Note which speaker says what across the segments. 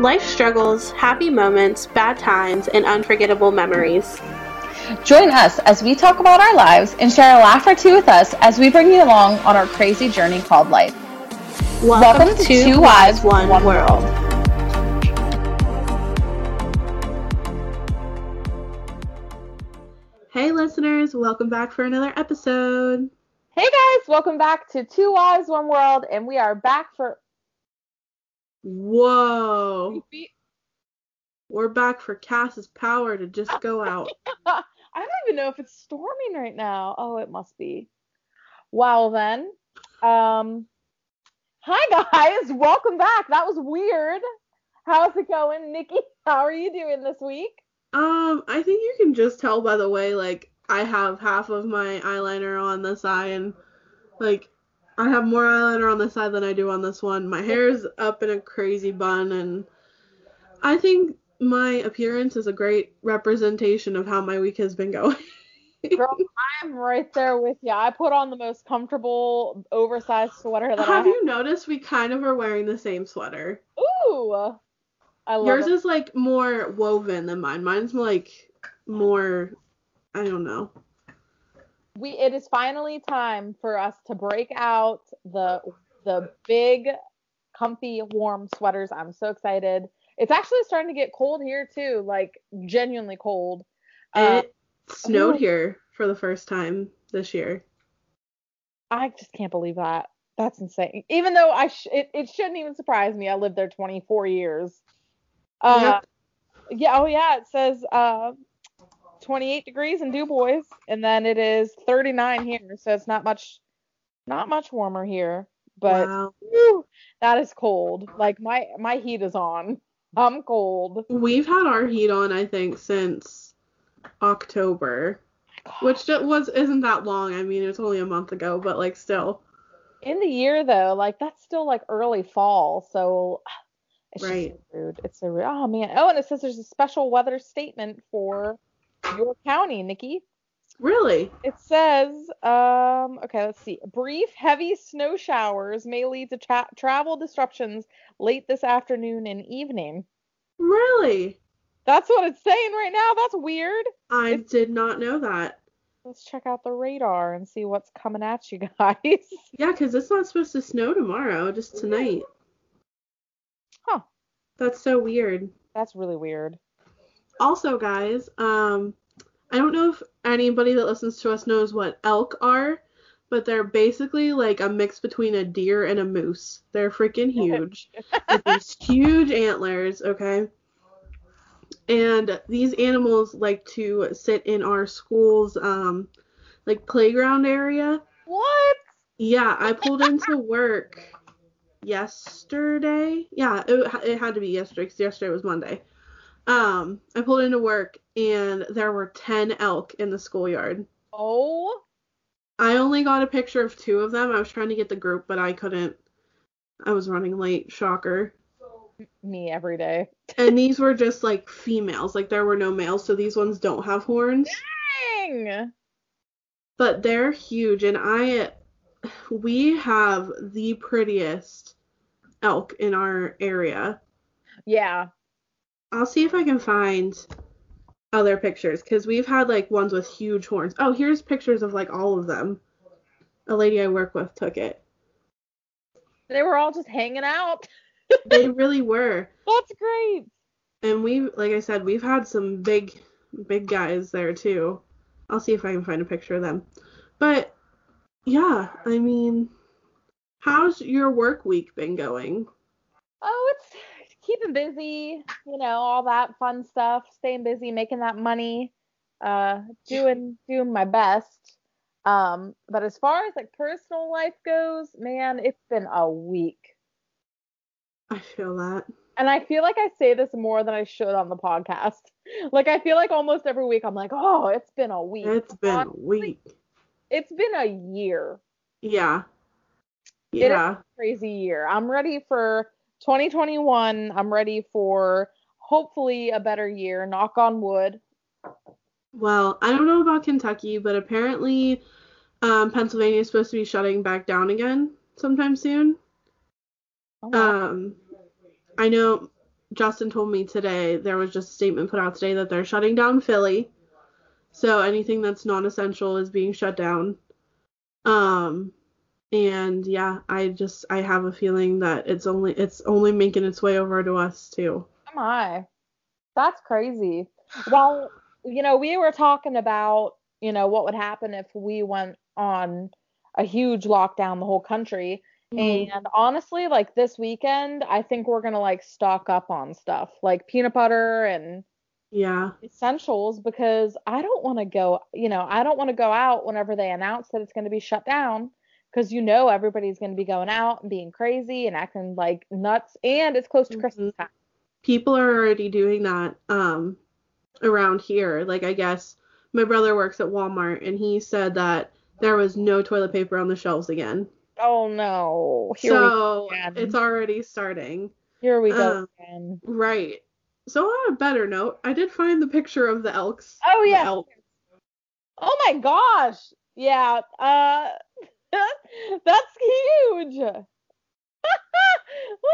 Speaker 1: Life struggles, happy moments, bad times, and unforgettable memories.
Speaker 2: Join us as we talk about our lives and share a laugh or two with us as we bring you along on our crazy journey called life.
Speaker 1: Welcome, Welcome to Two Wives, One, One World. Hey, listeners, welcome back for another episode.
Speaker 2: Hey, guys, welcome back to Two Wives, One World, and we are back for
Speaker 1: Whoa. We're back for Cass's power to just go out.
Speaker 2: I don't even know if it's storming right now. Oh, it must be. Wow, then. Um Hi guys, welcome back. That was weird. How's it going? Nikki, how are you doing this week?
Speaker 1: Um, I think you can just tell by the way like I have half of my eyeliner on this eye and like I have more eyeliner on this side than I do on this one. My hair is up in a crazy bun, and I think my appearance is a great representation of how my week has been going.
Speaker 2: Girl, I'm right there with you. I put on the most comfortable, oversized sweater that
Speaker 1: have
Speaker 2: I have.
Speaker 1: Have you noticed we kind of are wearing the same sweater?
Speaker 2: Ooh,
Speaker 1: I love Yours it. is like more woven than mine. Mine's like more, I don't know
Speaker 2: we it is finally time for us to break out the the big comfy warm sweaters. I'm so excited. It's actually starting to get cold here too, like genuinely cold.
Speaker 1: Uh, it snowed here for the first time this year.
Speaker 2: I just can't believe that. That's insane. Even though I sh- it, it shouldn't even surprise me. I lived there 24 years. Uh, yep. Yeah. Oh yeah. It says uh, 28 degrees in DuBois, and then it is 39 here. So it's not much, not much warmer here. But wow. whew, that is cold. Like my my heat is on. I'm cold.
Speaker 1: We've had our heat on, I think, since October, which was isn't that long. I mean, it was only a month ago, but like still.
Speaker 2: In the year though, like that's still like early fall, so it's
Speaker 1: right.
Speaker 2: rude. It's a oh man. Oh, and it says there's a special weather statement for your county, Nikki.
Speaker 1: Really?
Speaker 2: It says, um, okay, let's see. Brief, heavy snow showers may lead to tra- travel disruptions late this afternoon and evening.
Speaker 1: Really?
Speaker 2: That's what it's saying right now. That's weird.
Speaker 1: I it's, did not know that.
Speaker 2: Let's check out the radar and see what's coming at you guys.
Speaker 1: yeah, because it's not supposed to snow tomorrow, just tonight.
Speaker 2: Huh.
Speaker 1: That's so weird.
Speaker 2: That's really weird
Speaker 1: also, guys, um, I don't know if anybody that listens to us knows what elk are, but they're basically like a mix between a deer and a moose. They're freaking huge. with these huge antlers, okay? And these animals like to sit in our school's um like playground area.
Speaker 2: What?
Speaker 1: Yeah, I pulled into work yesterday. Yeah, it, it had to be yesterday because yesterday was Monday. Um, I pulled into work and there were 10 elk in the schoolyard.
Speaker 2: Oh.
Speaker 1: I only got a picture of two of them. I was trying to get the group, but I couldn't. I was running late. Shocker.
Speaker 2: Me every day.
Speaker 1: and these were just like females. Like there were no males, so these ones don't have horns.
Speaker 2: Dang.
Speaker 1: But they're huge and I we have the prettiest elk in our area.
Speaker 2: Yeah.
Speaker 1: I'll see if I can find other pictures because we've had like ones with huge horns. Oh, here's pictures of like all of them. A lady I work with took it.
Speaker 2: They were all just hanging out.
Speaker 1: they really were.
Speaker 2: That's great.
Speaker 1: And we, like I said, we've had some big, big guys there too. I'll see if I can find a picture of them. But yeah, I mean, how's your work week been going?
Speaker 2: Oh, it's keeping busy, you know, all that fun stuff, staying busy, making that money, uh, doing doing my best. Um, but as far as like personal life goes, man, it's been a week.
Speaker 1: I feel that.
Speaker 2: And I feel like I say this more than I should on the podcast. Like I feel like almost every week I'm like, oh, it's been a week.
Speaker 1: It's been Honestly, a week.
Speaker 2: It's been a year.
Speaker 1: Yeah. Yeah.
Speaker 2: crazy year. I'm ready for 2021, I'm ready for hopefully a better year. Knock on wood.
Speaker 1: Well, I don't know about Kentucky, but apparently um, Pennsylvania is supposed to be shutting back down again sometime soon. Oh, wow. Um, I know Justin told me today there was just a statement put out today that they're shutting down Philly. So anything that's non-essential is being shut down. Um and yeah, I just I have a feeling that it's only it's only making its way over to us too.
Speaker 2: Am I? That's crazy. Well, you know, we were talking about, you know, what would happen if we went on a huge lockdown the whole country.
Speaker 1: Mhm.
Speaker 2: And honestly, like this weekend, I think we're gonna like stock up on stuff like peanut butter and
Speaker 1: Yeah.
Speaker 2: essentials because I don't want to go, you know, I don't want to go out whenever they announce that it's going to be shut down because you know everybody's going to be going out and being crazy and acting like nuts and it's close to Christmas time.
Speaker 1: People are already doing that um around here. Like I guess my brother works at Walmart and he said that there was no toilet paper on the shelves again.
Speaker 2: Oh no. Here
Speaker 1: so
Speaker 2: we go
Speaker 1: it's already starting.
Speaker 2: Here we go
Speaker 1: um,
Speaker 2: again.
Speaker 1: Right. So on a better note, I did find the picture of the elks.
Speaker 2: Oh yeah.
Speaker 1: elk.
Speaker 2: Oh my gosh. Yeah. Uh that's huge. Look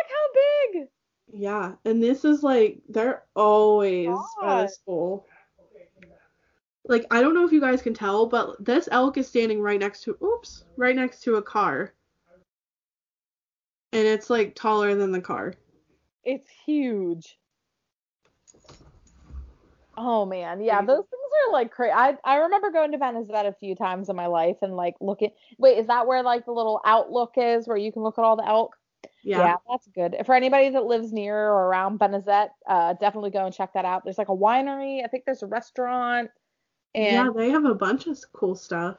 Speaker 2: how big.
Speaker 1: Yeah, and this is like they're always
Speaker 2: God.
Speaker 1: the. Like I don't know if you guys can tell, but this elk is standing right next to oops, right next to a car. And it's like taller than the car.
Speaker 2: It's huge. Oh man, yeah, those things are like crazy. I I remember going to Benezette a few times in my life and like looking. Wait, is that where like the little outlook is, where you can look at all the elk?
Speaker 1: Yeah.
Speaker 2: that's good. For anybody that lives near or around Benezette, uh, definitely go and check that out. There's like a winery. I think there's a restaurant,
Speaker 1: Yeah, they have a bunch of cool stuff.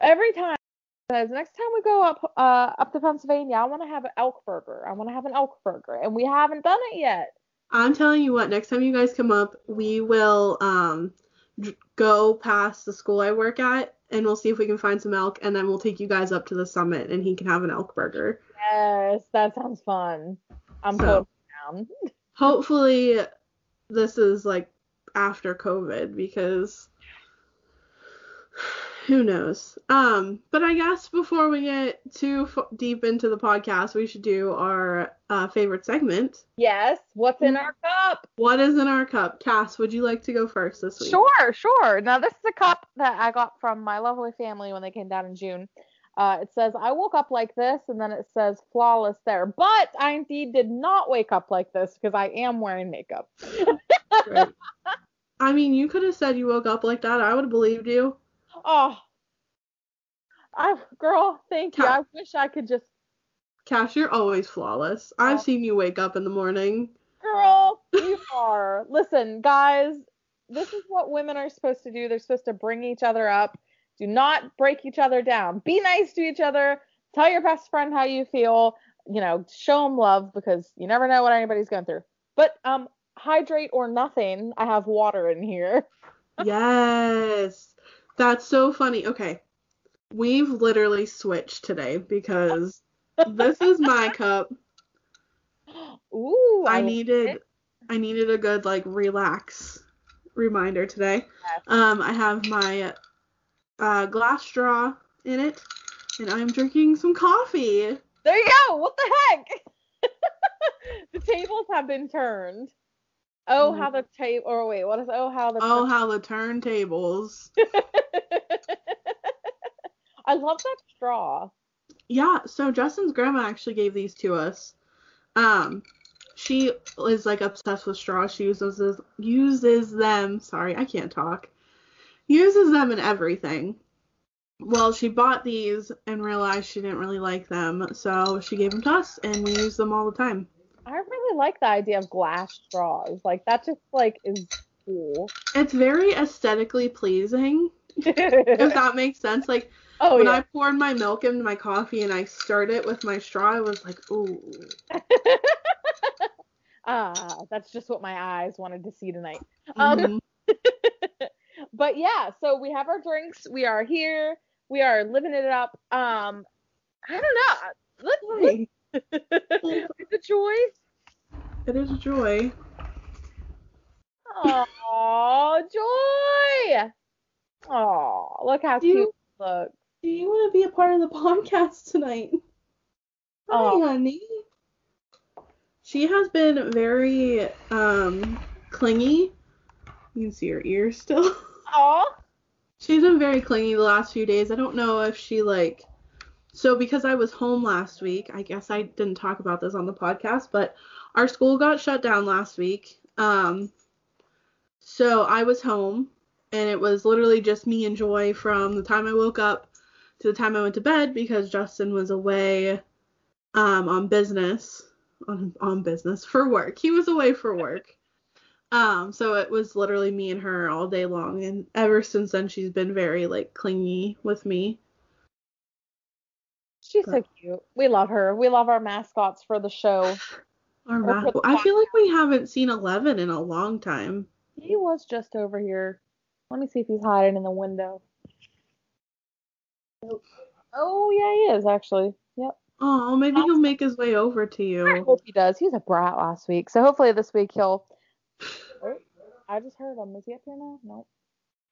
Speaker 2: every time. Says next time we go up uh up to Pennsylvania, I want to have an elk burger. I want to have an elk burger, and we haven't done it yet.
Speaker 1: I'm telling you what, next time you guys come up, we will um go past the school I work at and we'll see if we can find some elk and then we'll take you guys up to the summit and he can have an elk burger.
Speaker 2: Yes, that sounds fun. I'm
Speaker 1: So-
Speaker 2: down.
Speaker 1: hopefully this is like after covid because who knows um but i guess before we get too f- deep into the podcast we should do our uh, favorite segment
Speaker 2: Yes, what's in our cup?
Speaker 1: what is in our cup cass would you like to go first this week
Speaker 2: Sure, sure. Now this is a cup that I got from my lovely family when they came down in June. Uh, it says I woke up like this, and then it says flawless there. But I indeed did not wake up like this because I am wearing makeup.
Speaker 1: Right. i mean you could have said you woke up like that i would have believed you
Speaker 2: Oh, I girl, thank you. I wish I could just
Speaker 1: Cass, you're always flawless i've
Speaker 2: Oh.
Speaker 1: seen you wake up in the morning
Speaker 2: Girl, you are. Listen, guys, this is what women are supposed to do. They're supposed to bring each other up. Do not break each other down. Be nice to each other. Tell your best friend how you feel. You know, show them love because you never know what anybody's going through. But um, hydrate or nothing. I have water in here.
Speaker 1: Yes. That's so funny. Okay. We've literally switched today because this is my cup.
Speaker 2: Ooh,
Speaker 1: I needed
Speaker 2: it.
Speaker 1: I needed a good like relax reminder today.
Speaker 2: Yes.
Speaker 1: Um I have my uh glass straw in it and I'm drinking some coffee.
Speaker 2: There you go. What the heck? the tables have been turned. Oh, how the table. Or wait, what is? Oh, how the.
Speaker 1: Oh, how the turntables.
Speaker 2: I love that straw.
Speaker 1: Yeah, so Justin's grandma actually gave these to us. Um, she is like obsessed with straws. She uses uses them. Sorry, I can't talk. Uses them in everything. Well, she bought these and realized she didn't really like them, so she gave them to us, and we use them all the time.
Speaker 2: I really like the idea of glass straws. Like that just like is cool.
Speaker 1: It's very aesthetically pleasing, if that makes sense. Like
Speaker 2: oh
Speaker 1: when
Speaker 2: yeah.
Speaker 1: I poured my milk into my coffee and I stirred it with my straw, I was like, ooh.
Speaker 2: ah, that's just what my eyes wanted to see tonight. Um,
Speaker 1: Mhm.
Speaker 2: but yeah, so we have our drinks. We are here. We are living it up. Um, I don't know. Let's,
Speaker 1: Hey,
Speaker 2: it's a joy.
Speaker 1: it is a joy.
Speaker 2: Oh, joy! Oh, look how
Speaker 1: You-
Speaker 2: cute it looks.
Speaker 1: Do you want to be a part of the podcast tonight? Hi,
Speaker 2: Oh.
Speaker 1: honey. she has been very um clingy. You can see her ears still.
Speaker 2: Aw.
Speaker 1: She's been very clingy the last few days. I don't know if she like so because I was home last week, I guess I didn't talk about this on the podcast, but our school got shut down last week. Um so I was home and it was literally just me and Joy from the time I woke up to the time I went to bed because Justin was away um on business on on business for work. He was away for work. Um, so it was literally me and her all day long, and ever since then she's been very like clingy with me.
Speaker 2: She's so cute. We love her. We love our mascots for the show.
Speaker 1: Our ma-
Speaker 2: the
Speaker 1: I feel like we haven't seen Eleven in a long time.
Speaker 2: He was just over here. Let me see if he's hiding in the window. Nope. Oh yeah, he is actually. Yep.
Speaker 1: Oh, maybe he'll make his way over to you.
Speaker 2: I hope he does. He was a brat last week, so hopefully this week he'll. Oh, I just heard him. Is he up here now? Nope.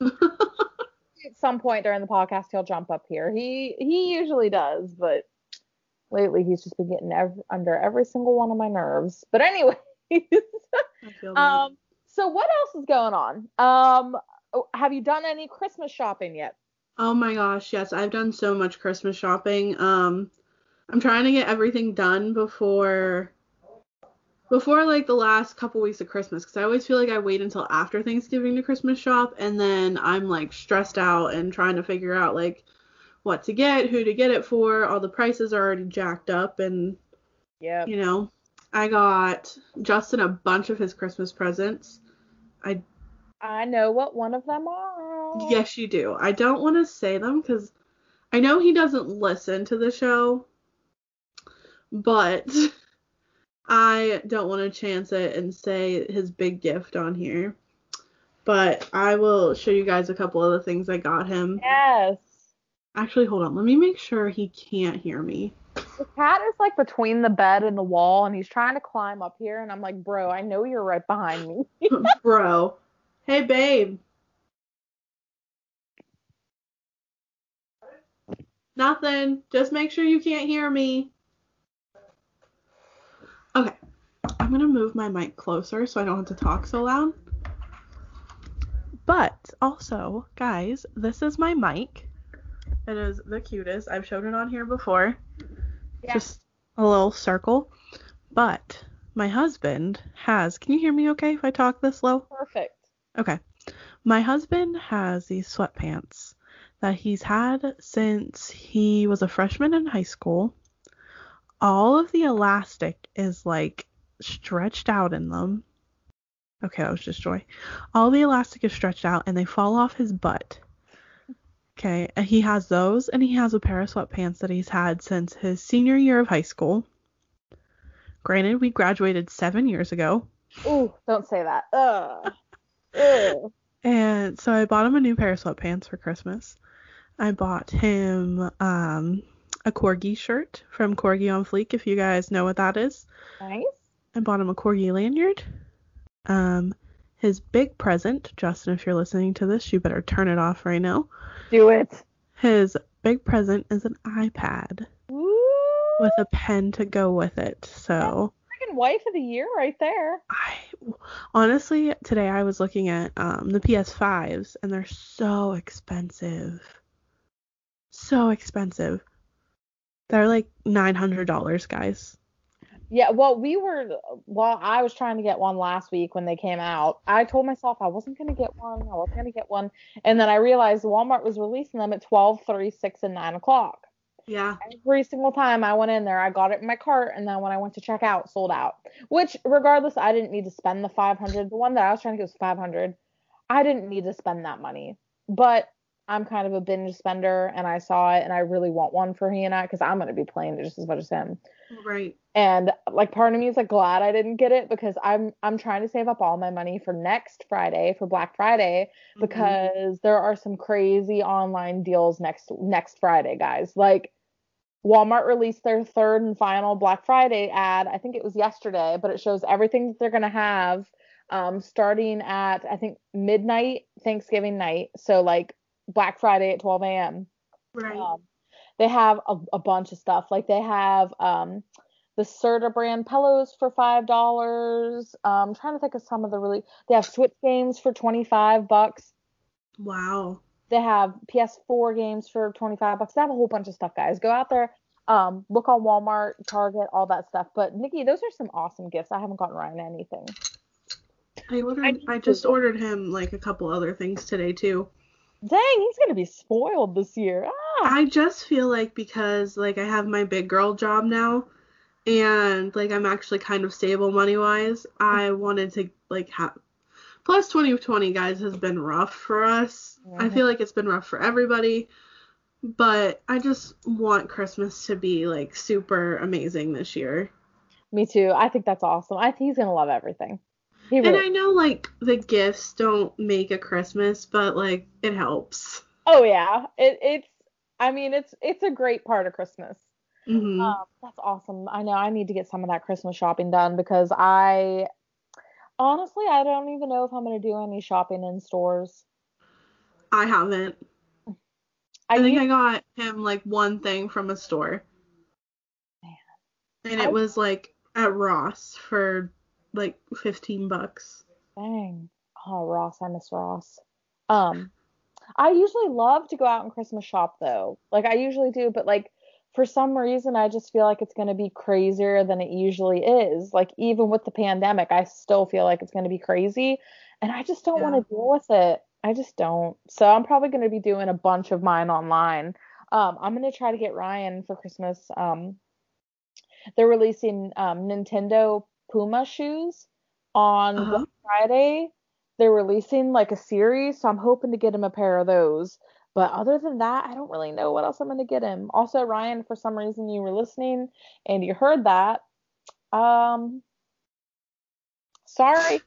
Speaker 2: At some point during the podcast, he'll jump up here. He he usually does, but lately he's just been getting ev- under every single one of my nerves. But anyway,
Speaker 1: I feel that.
Speaker 2: um, so what else is going on? Um, oh, have you done any Christmas shopping yet?
Speaker 1: Oh my gosh, yes, I've done so much Christmas shopping. Um I'm trying to get everything done before before like the last couple weeks of Christmas cuz I always feel like I wait until after Thanksgiving to Christmas shop and then I'm like stressed out and trying to figure out like what to get, who to get it for. All the prices are already jacked up and
Speaker 2: Yeah.
Speaker 1: you know, I got Justin a bunch of his Christmas presents. I
Speaker 2: I know what one of them are.
Speaker 1: Yes, you do. I don't want to say them because I know he doesn't listen to the show, but I don't want to chance it and say his big gift on here. But I will show you guys a couple of the things I got him.
Speaker 2: Yes.
Speaker 1: Actually, hold on. Let me make sure he can't hear me.
Speaker 2: The cat is like between the bed and the wall, and he's trying to climb up here, and I'm like, bro, I know you're right behind me.
Speaker 1: Bro. Hey, babe. Nothing. Just make sure you can't hear me. Okay. I'm going to move my mic closer so I don't have to talk so loud. But also, guys, this is my mic. It is the cutest. I've shown it on here before.
Speaker 2: Yeah.
Speaker 1: Just a little circle. But my husband has. Can you hear me okay if I talk this low?
Speaker 2: Perfect.
Speaker 1: Okay. My husband has these sweatpants that he's had since he was a freshman in high school. All of the elastic is like stretched out in them. Okay, that was just joy. All the elastic is stretched out and they fall off his butt. Okay, and he has those and he has a pair of sweatpants that he's had since his senior year of high school. Granted, we graduated seven years ago.
Speaker 2: Ooh, don't say that. Ugh.
Speaker 1: And so I bought him a new pair of sweatpants for Christmas. I bought him um, a corgi shirt from Corgi on Fleek, if you guys know what that is.
Speaker 2: Nice.
Speaker 1: I bought him a corgi lanyard. Um, his big present, Justin, if you're listening to this, you better turn it off right now.
Speaker 2: Do it.
Speaker 1: His big present is an iPad
Speaker 2: Ooh.
Speaker 1: with a pen to go with it. So
Speaker 2: Freaking wife of the year right there.
Speaker 1: I honestly today I was looking at um the PS5s and they're so expensive. So expensive. They're like nine hundred dollars, guys.
Speaker 2: Yeah, well, we were, well, I was trying to get one last week when they came out. I told myself I wasn't going to get one. I wasn't going to get one. And then I realized Walmart was releasing them at 12, 3, 6, and 9 o'clock.
Speaker 1: Yeah.
Speaker 2: Every single time I went in there, I got it in my cart. And then when I went to check out, sold out. Which, regardless, I didn't need to spend the 500. The one that I was trying to get was 500. I didn't need to spend that money. But I'm kind of a binge spender and I saw it and I really want one for he and I because I'm going to be playing it just as much as him
Speaker 1: Right.
Speaker 2: and like part of me is like glad I didn't get it because I'm I'm trying to save up all my money for next Friday for Black Friday
Speaker 1: Mhm.
Speaker 2: because there are some crazy online deals next next Friday, guys. Like Walmart released their third and final Black Friday ad. I think it was yesterday, but it shows everything that they're gonna have um, starting at I think midnight Thanksgiving night. So like Black Friday at 12 a.m.
Speaker 1: right.
Speaker 2: Um, they have a, a bunch of stuff. Like they have um, the Serta brand pillows for five dollars. Um, I'm trying to think of some of the really. They have Switch games for twenty five bucks.
Speaker 1: Wow.
Speaker 2: They have PS4 games for 25 bucks. They have a whole bunch of stuff, guys. Go out there, um, look on Walmart, Target, all that stuff. But Nikki, those are some awesome gifts. I haven't gotten Ryan anything.
Speaker 1: I ordered.
Speaker 2: I
Speaker 1: I, just ordered him like a couple other things today too.
Speaker 2: Dang, he's gonna be spoiled this year. Ah,
Speaker 1: I just feel like because like I have my big girl job now, and like I'm actually kind of stable money wise. I wanted to like have. Plus 2020 guys has been rough for us. I feel like it's been rough for everybody. But I just want Christmas to be like super amazing this year.
Speaker 2: me too. I think that's awesome. I think he's gonna love everything.
Speaker 1: And. I know like the gifts don't make a Christmas, but like it helps.
Speaker 2: oh yeah, it, it's. I mean, it's it's a great part of Christmas.
Speaker 1: hmm
Speaker 2: Um, that's awesome. I know I need to get some of that Christmas shopping done because I honestly I don't even know if I'm gonna do any shopping in stores.
Speaker 1: I haven't.
Speaker 2: I,
Speaker 1: I think
Speaker 2: used-
Speaker 1: I got him like one thing from a store.
Speaker 2: Man.
Speaker 1: And
Speaker 2: I-
Speaker 1: it was like at Ross for like 15 bucks.
Speaker 2: Dang. Oh, Ross, I miss Ross. Um, I usually love to go out and Christmas shop though. Like I usually do, but like for some reason I just feel like it's going to be crazier than it usually is. Like even with the pandemic, I still feel like it's going to be crazy, and I just don't want to deal with it. I just don't. So I'm probably going to be doing a bunch of mine online. Um, I'm going to try to get Ryan for Christmas. Um, they're releasing um, Nintendo Puma shoes on
Speaker 1: Uh-huh.
Speaker 2: Friday. They're releasing like a series, so I'm hoping to get him a pair of those. But other than that, I don't really know what else I'm going to get him. Also, Ryan, for some reason you were listening and you heard that. Um, sorry.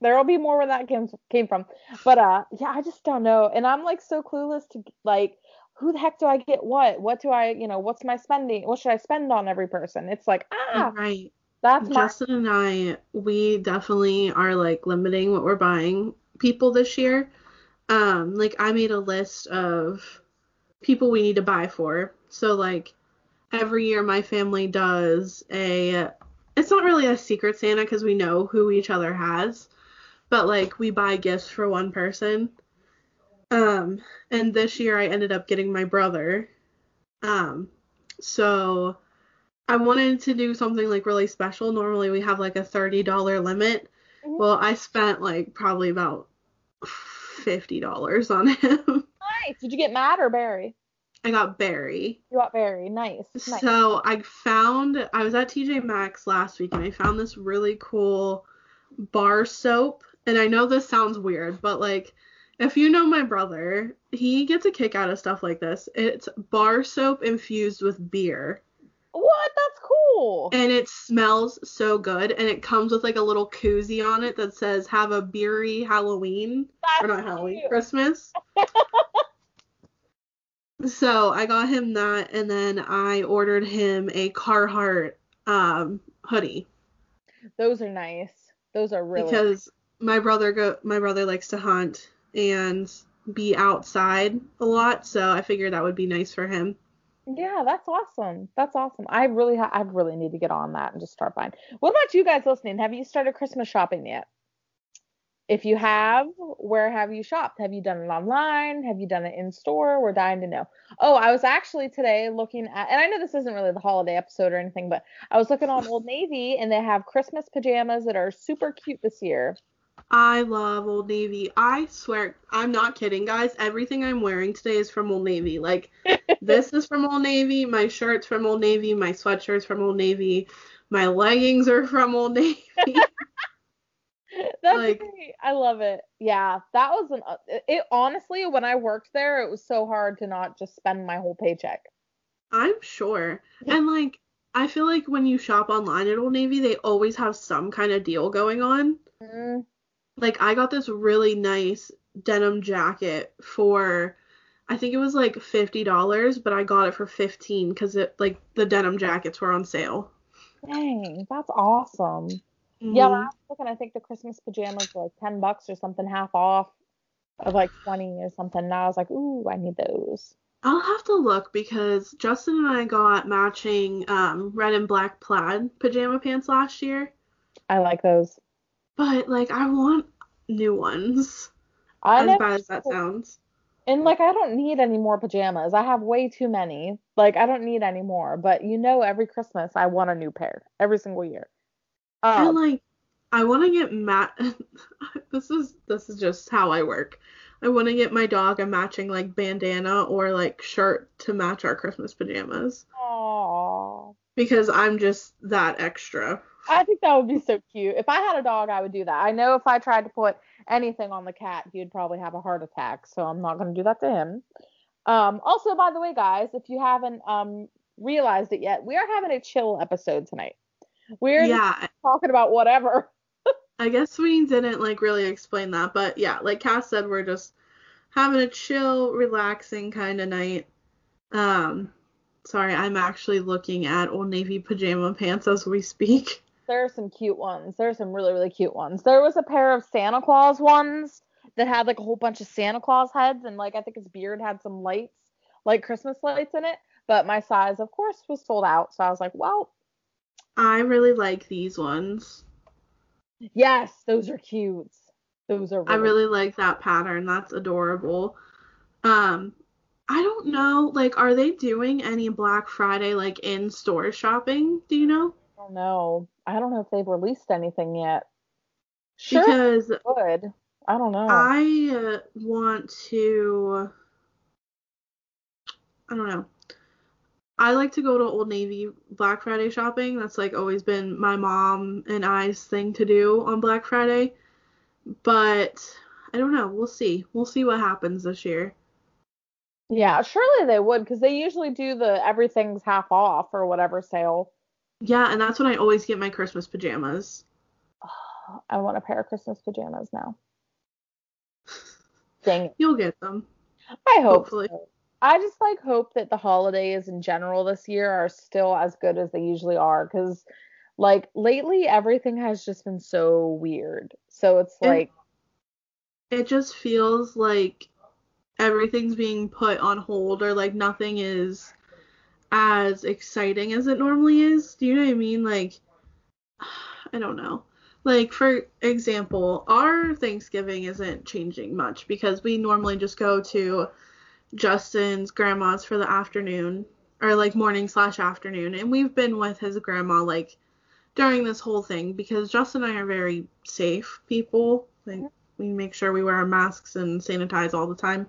Speaker 2: There will be more where that came came from. But uh, yeah, I just don't know. And I'm like so clueless to like who the heck do I get what? What do I, you know, what's my spending? What should I spend on every person? It's like, ah,
Speaker 1: Right.
Speaker 2: That's my
Speaker 1: Justin and I, we definitely are like limiting what we're buying people this year. Um, like I made a list of people we need to buy for. So like every year my family does a it's not really a secret Santa because we know who each other has, but like we buy gifts for one person. Um, and this year I ended up getting my brother. Um, so I wanted to do something like really special. Normally we have like a $30 limit.
Speaker 2: Mhm.
Speaker 1: Well, I spent like probably about $50 on him.
Speaker 2: nice. Did you get Matt or Barry?
Speaker 1: I got Barry.
Speaker 2: You got Barry. Nice. nice.
Speaker 1: So I found I was at TJ Maxx last week and I found this really cool bar soap. And I know this sounds weird, but like if you know my brother, he gets a kick out of stuff like this. It's bar soap infused with beer.
Speaker 2: What? That's cool.
Speaker 1: And it smells so good. And it comes with like a little koozie on it that says have a beery Halloween. Or
Speaker 2: That's
Speaker 1: not Halloween,
Speaker 2: cute.
Speaker 1: Christmas. so I got him that and then I ordered him a Carhartt um hoodie.
Speaker 2: Those are nice. Those are really
Speaker 1: because my brother go my brother likes to hunt and be outside a lot, so I figured that would be nice for him.
Speaker 2: Yeah, that's awesome. That's awesome. I really, ha- I really need to get on that and just start buying. What about you guys listening? Have you started Christmas shopping yet? If you have, where have you shopped? Have you done it online? Have you done it in store? We're dying to know. Oh, I was actually today looking at, and I know this isn't really the holiday episode or anything, but I was looking on Old Navy and they have Christmas pajamas that are super cute this year.
Speaker 1: I love Old Navy. I swear, I'm not kidding, guys. Everything I'm wearing today is from Old Navy. Like, this is from Old Navy. My shirt's from Old Navy. My sweatshirt's from Old Navy. My leggings are from Old Navy.
Speaker 2: That's
Speaker 1: Like-
Speaker 2: great. I love it. Yeah, that was an. It, honestly, when I worked there, it was so hard to not just spend my whole paycheck.
Speaker 1: I'm sure. And, like, I feel like when you shop online at Old Navy, they always have some kind of deal going on.
Speaker 2: Mm,
Speaker 1: like I got this really nice denim jacket for I think it was like fifty dollars, but I got it for fifteen because it like the denim jackets were on sale.
Speaker 2: dang, that's awesome. Yeah, when I was looking, I think the Christmas pajamas were like ten bucks or something, half off of like twenty or something. And I was like, ooh, I need those.
Speaker 1: I'll have to look because Justin and I got matching um, red and black plaid pajama pants last year.
Speaker 2: I like those.
Speaker 1: But like I want new ones.
Speaker 2: I
Speaker 1: as
Speaker 2: never,
Speaker 1: bad as that sounds.
Speaker 2: and like I don't need any more pajamas. I have way too many. Like I don't need any more. But you know, every Christmas I want a new pair every single year.
Speaker 1: and
Speaker 2: Um,
Speaker 1: like I want to get mat. this is this is just how I work. I want to get my dog a matching like bandana or like shirt to match our Christmas pajamas
Speaker 2: aw.
Speaker 1: because I'm just that extra.
Speaker 2: I think that would be so cute. If I had a dog, I would do that. I know if I tried to put anything on the cat, he would probably have a heart attack. So I'm not going to do that to him. Um, also, by the way, guys, if you haven't um, realized it yet, we are having a chill episode tonight. We're
Speaker 1: Yeah,
Speaker 2: talking about whatever.
Speaker 1: I guess we didn't like really explain that, but yeah, like Cass said, we're just having a chill, relaxing kind of night. Um, sorry, I'm actually looking at Old Navy pajama pants as we speak.
Speaker 2: There are some cute ones. There are some really, really cute ones. There was a pair of Santa Claus ones that had like a whole bunch of Santa Claus heads, and like I think his beard had some lights, like Christmas lights in it. But my size, of course, was sold out. So I was like, well,
Speaker 1: I really like these ones.
Speaker 2: yes, those are cute. Those are
Speaker 1: I really like that pattern. That's adorable. Um, I don't know, like, are they doing any Black Friday like in-store shopping? Do you know?
Speaker 2: I don't know. I don't know if they've released anything yet. Sure,
Speaker 1: Because
Speaker 2: good. I don't know.
Speaker 1: I uh, want to. I don't know. I like to go to Old Navy Black Friday shopping. That's like always been my mom and I's thing to do on Black Friday. But I don't know. We'll see. We'll see what happens this year.
Speaker 2: yeah, surely they would because they usually do the everything's half off or whatever sale.
Speaker 1: Yeah, and that's when I always get my Christmas pajamas.
Speaker 2: I want a pair of Christmas pajamas now. Dang it.
Speaker 1: You'll get them.
Speaker 2: I hope
Speaker 1: Hopefully.
Speaker 2: so. I just like hope that the holidays in general this year are still as good as they usually are because like lately everything has just been so weird. So it's
Speaker 1: And-
Speaker 2: like
Speaker 1: It just feels like everything's being put on hold or like nothing is as exciting as it normally is. Do you know what I mean? Like, I don't know. Like, for example, our Thanksgiving isn't changing much because we normally just go to Justin's grandma's for the afternoon or like morning slash afternoon. And we've been with his grandma like during this whole thing because Justin and I are very safe people. Like, we make sure we wear our masks and sanitize all the time.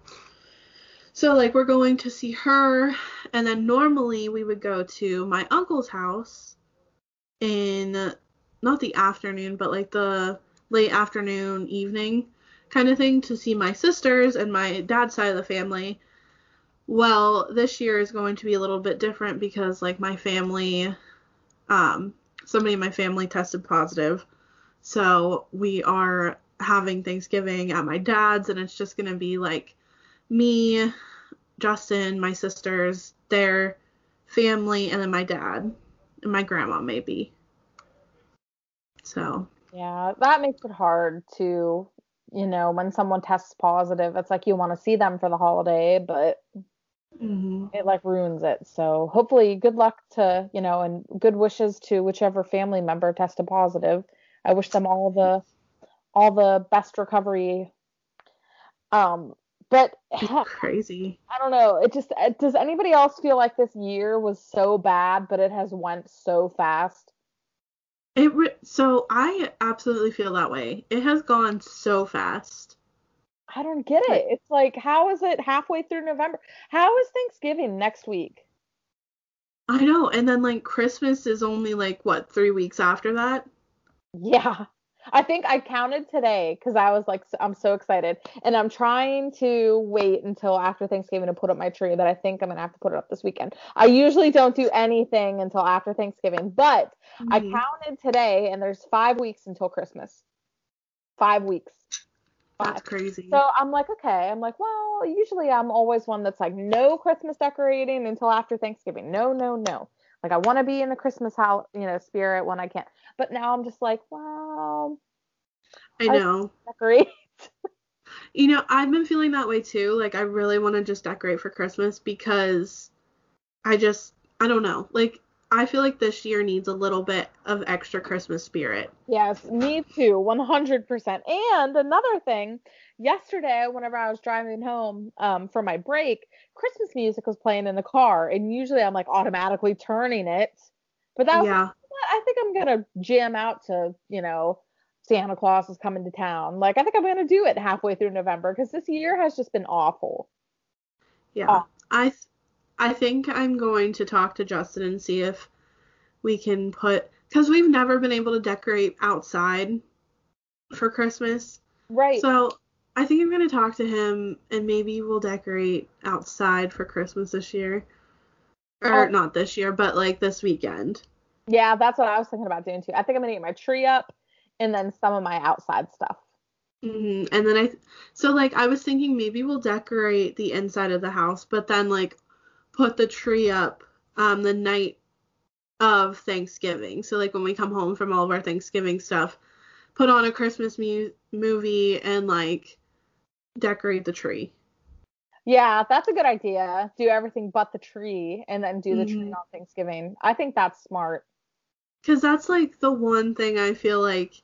Speaker 1: So like we're going to see her and then normally we would go to my uncle's house in not the afternoon but like the late afternoon evening kind of thing to see my sisters and my dad's side of the family. Well, this year is going to be a little bit different because like my family um somebody in my family tested positive. So we are having Thanksgiving at my dad's, and it's just gonna be like me, Justin, my sisters, their family, and then my dad and my grandma maybe. So
Speaker 2: yeah, that makes it hard to, you know, when someone tests positive, it's like you want to see them for the holiday, but
Speaker 1: mhm.
Speaker 2: it like ruins it. So hopefully good luck to, you know, and good wishes to whichever family member tested positive. I wish them all the all the best recovery. Um, but heck,
Speaker 1: crazy.
Speaker 2: I don't know. It just does anybody else feel like this year was so bad, but it has went so fast?
Speaker 1: It re- so I absolutely feel that way. It has gone so fast.
Speaker 2: I don't get it. It's like how is it halfway through November? How is Thanksgiving next week?
Speaker 1: I know, and then like Christmas is only like what three weeks after that.
Speaker 2: Yeah. I think I counted today because I was like, I'm so excited. And I'm trying to wait until after Thanksgiving to put up my tree, but I think I'm going to have to put it up this weekend. I usually don't do anything until after Thanksgiving, but I
Speaker 1: Mhm.
Speaker 2: counted today and there's five weeks until Christmas. Five weeks.
Speaker 1: That's crazy.
Speaker 2: So I'm like, okay. I'm like, well, usually I'm always one that's like, no Christmas decorating until after Thanksgiving. No, no, no. Like I want to be in the Christmas house, you know, spirit when I can't. But now I'm just like, well,
Speaker 1: I
Speaker 2: I-
Speaker 1: know.
Speaker 2: decorate.
Speaker 1: You know, I've been feeling that way too. Like I really want to just decorate for Christmas because I just I don't know. Like I feel like this year needs a little bit of extra Christmas spirit.
Speaker 2: Yes, me too, 100%. And another thing, yesterday, whenever I was driving home um, for my break, Christmas music was playing in the car, and usually I'm like automatically turning it. But that was,
Speaker 1: Yeah.
Speaker 2: I think I'm gonna jam out to, you know, Santa Claus is coming to town. Like I think I'm gonna do it halfway through November because this year has just been awful.
Speaker 1: Yeah.
Speaker 2: Oh.
Speaker 1: I th- I think I'm going to talk to Justin and see if we can put cuz we've never been able to decorate outside for Christmas.
Speaker 2: Right.
Speaker 1: So, I think I'm going to talk to him and maybe we'll decorate outside for Christmas this year. Or
Speaker 2: Oh.
Speaker 1: not this year, but like this weekend.
Speaker 2: yeah, that's what I was thinking about doing too. I think I'm gonna get my tree up and then some of my outside stuff.
Speaker 1: hmm And then I, so like I was thinking maybe we'll decorate the inside of the house, but then like put the tree up um the night of Thanksgiving. So like when we come home from all of our Thanksgiving stuff, put on a Christmas mu- movie and like decorate the tree.
Speaker 2: Yeah, that's a good idea. Do everything but the tree and then do the tree
Speaker 1: Mhm.
Speaker 2: on Thanksgiving. I think that's smart.
Speaker 1: Cause that's like the one thing I feel like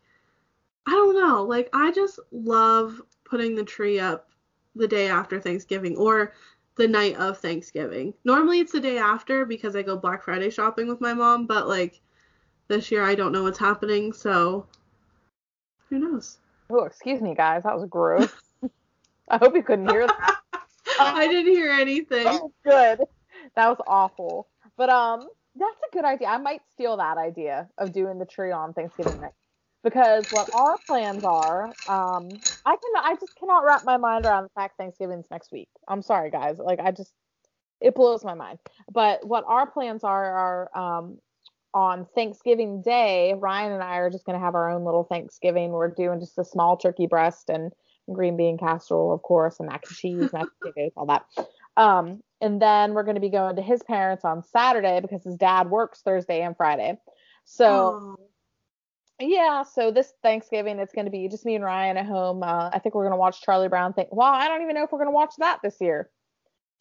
Speaker 1: I don't know, like I just love putting the tree up the day after Thanksgiving or the night of Thanksgiving. Normally it's the day after because I go Black Friday shopping with my mom, but like this year I don't know what's happening, so who knows?
Speaker 2: Oh, excuse me, guys. That was gross. I hope you couldn't hear that.
Speaker 1: I didn't hear anything.
Speaker 2: Oh, good. That was awful. But um, that's a good idea. I might steal that idea of doing the tree on Thanksgiving night. Because what our plans are, um, I can I just cannot wrap my mind around the fact Thanksgiving's next week. I'm sorry, guys. Like I just it blows my mind. But what our plans are are um on Thanksgiving Day, Ryan and I are just gonna have our own little Thanksgiving. We're doing just a small turkey breast and green bean casserole, of course, and mac and cheese, mashed potatoes, all that. Um, and then we're going to be going to his parents on Saturday because his dad works Thursday and Friday. So
Speaker 1: Oh,
Speaker 2: yeah, so this Thanksgiving it's going to be just me and Ryan at home. Uh, I think we're going to watch Charlie Brown. Think, well, I don't even know if we're going to watch that this year.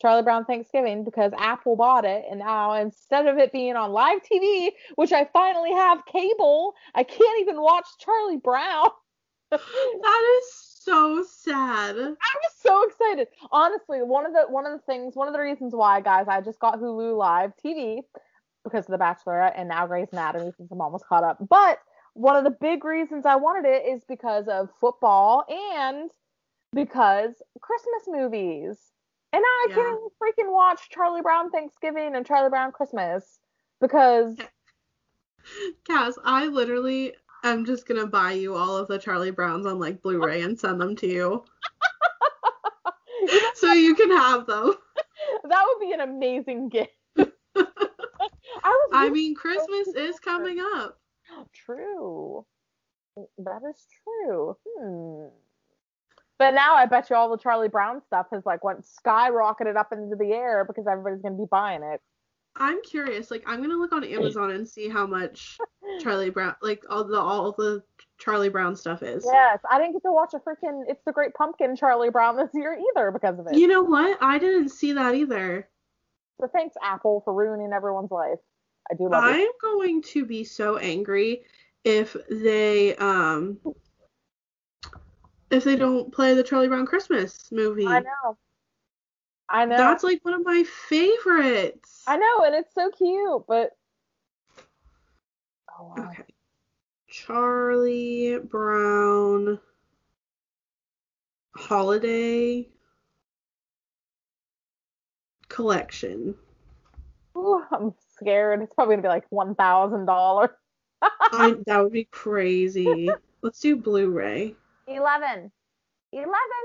Speaker 2: Charlie Brown Thanksgiving because Apple bought it, and now instead of it being on live TV, which I finally have cable, I can't even watch Charlie Brown.
Speaker 1: that is so sad.
Speaker 2: I was so excited. Honestly, one of the one of the things, one of the reasons why, guys, I just got Hulu Live TV because of The Bachelorette and now Grey's Anatomy since I'm almost caught up. But one of the big reasons I wanted it is because of football and because Christmas movies. And now I
Speaker 1: Yeah.
Speaker 2: can't freaking watch Charlie Brown Thanksgiving and Charlie Brown Christmas because
Speaker 1: Cass, I literally am just gonna buy you all of the Charlie Browns on like Blu-ray and send them to you. so you can have them.
Speaker 2: that would be an amazing gift. I was
Speaker 1: I mean, Christmas is coming up.
Speaker 2: True. That is true. Hmm. But now I bet you all the Charlie Brown stuff has like went skyrocketed up into the air because everybody's gonna be buying it.
Speaker 1: I'm curious. Like, I'm gonna look on Amazon and see how much Charlie Brown, like all the all the Charlie Brown stuff is.
Speaker 2: Yes, I didn't get to watch a freaking It's the Great Pumpkin Charlie Brown this year either because of it.
Speaker 1: You know what? I didn't see that either.
Speaker 2: So thanks Apple for ruining everyone's life. I do love
Speaker 1: I
Speaker 2: it.
Speaker 1: am going to be so angry if they um if they don't play the Charlie Brown Christmas movie.
Speaker 2: I know. I know.
Speaker 1: That's like one of my favorites.
Speaker 2: I know, and it's so cute, but oh wow.
Speaker 1: Okay. Charlie Brown Holiday Collection.
Speaker 2: Ooh, I'm scared. It's probably gonna be like one thousand dollars.
Speaker 1: That would be crazy. Let's do Blu-ray.
Speaker 2: Eleven. Eleven.